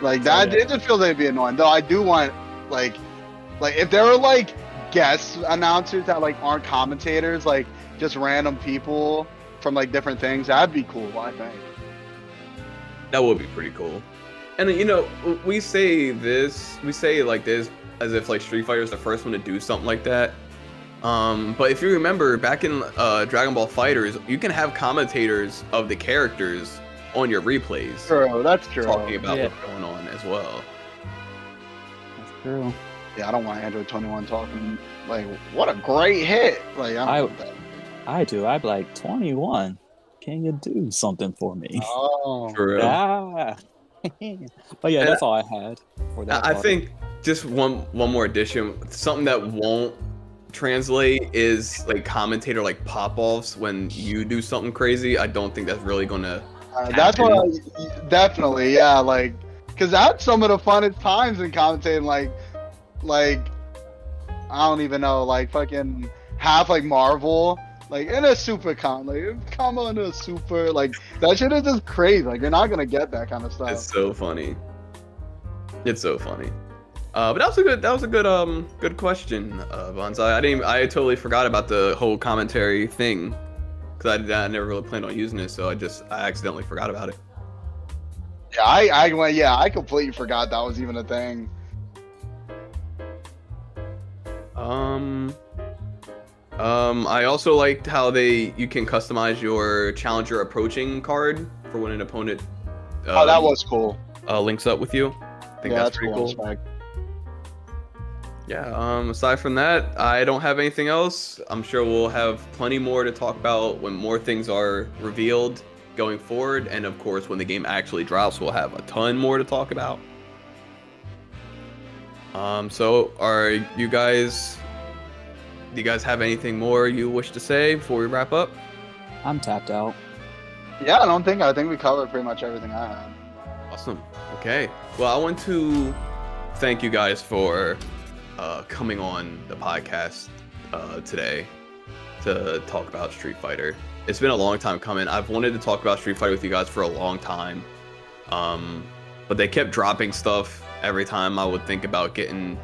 Like that, So, yeah. it just feels like it'd be annoying. Though I do want like, like if there were like guest announcers that like aren't commentators, like just random people from like different things, that'd be cool. I think. That would be pretty cool. And you know, we say this, we say like this as if like Street Fighter is the first one to do something like that. Um, but if you remember back in uh, Dragon Ball FighterZ, you can have commentators of the characters on your replays True, that's true. talking about Yeah. what's going on as well. That's true. Yeah, I don't want Android 21 talking like what a great hit. Like I, don't I, that. I do. I'd be like 21. Can you do something for me? Oh, (laughs) For real. Ah. (laughs) but yeah, And that's all I had for that. I I think just one one more addition, something that won't translate is like commentator like pop offs when you do something crazy. I don't think that's really gonna. Uh, that's what I, definitely yeah like because that's some of the funnest times in commentating like like i don't even know like fucking half like marvel like in a super con like come on a super like that shit is just crazy like you're not gonna get that kind of stuff It's so funny. It's so funny. Uh, but that was a good that was a good um good question, uh, Bonsai. I didn't I totally forgot about the whole commentary thing because I, I never really planned on using it, so I just I accidentally forgot about it. yeah i i went yeah i completely forgot that was even a thing Um, um, I also liked how they you can customize your challenger approaching card for when an opponent. oh that um, was cool uh, links up with you. I think yeah that's, that's pretty cool cool. Respect. Yeah. Um. Aside from that, I don't have anything else. I'm sure we'll have plenty more to talk about when more things are revealed going forward, and of course, when the game actually drops, we'll have a ton more to talk about. Um. So, are you guys? Do you guys have anything more you wish to say before we wrap up? I'm tapped out. yeah i don't think i think we covered pretty much everything i had Awesome. Okay. Well, I want to thank you guys for uh, coming on the podcast uh, today to talk about Street Fighter. It's been a long time coming. I've wanted to talk about Street Fighter with you guys for a long time, um, but they kept dropping stuff every time I would think about getting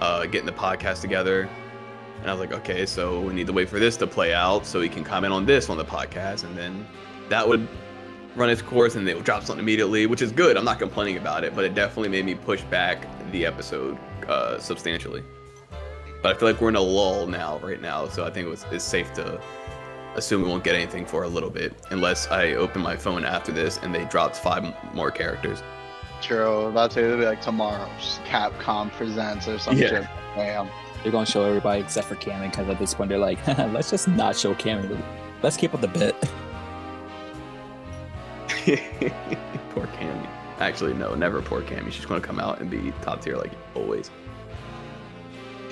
uh, getting the podcast together. And I was like, okay, so we need to wait for this to play out so we can comment on this on the podcast, and then that would run its course and they will drop something immediately, which is good. I'm not complaining about it, but it definitely made me push back the episode uh, substantially. But I feel like we're in a lull now, right now, so I think it was, it's safe to assume we won't get anything for a little bit, unless I open my phone after this and they dropped five m- more characters. true about to it'll be like tomorrow's capcom presents or some Yeah. shit Damn. They're gonna show everybody except for Cammy because at this point they're like, (laughs) let's just not show Cammy. Let's keep up the bit. (laughs) (laughs) poor Cammy. Actually, no, never poor Cammy. She's going to come out and be top tier like always.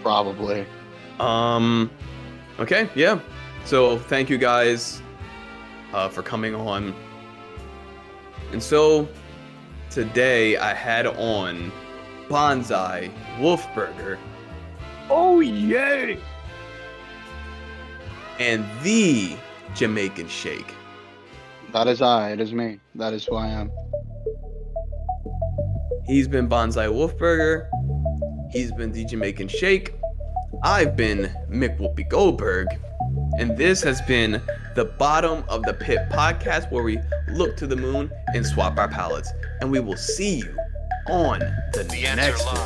probably Um. Okay. Yeah. So thank you guys uh, for coming on. And so today I had on Bonsai Wolfburger. Oh yay! And the Jamaican Shake. That is I. It is me. That is who I am. He's been Bonsai Wolfburger. He's been the Jamaican Shake. I've been Mick Whoopi Goldberg. And this has been the Bottom of the Pit podcast where we look to the moon and swap our palettes. And we will see you on the, The next one.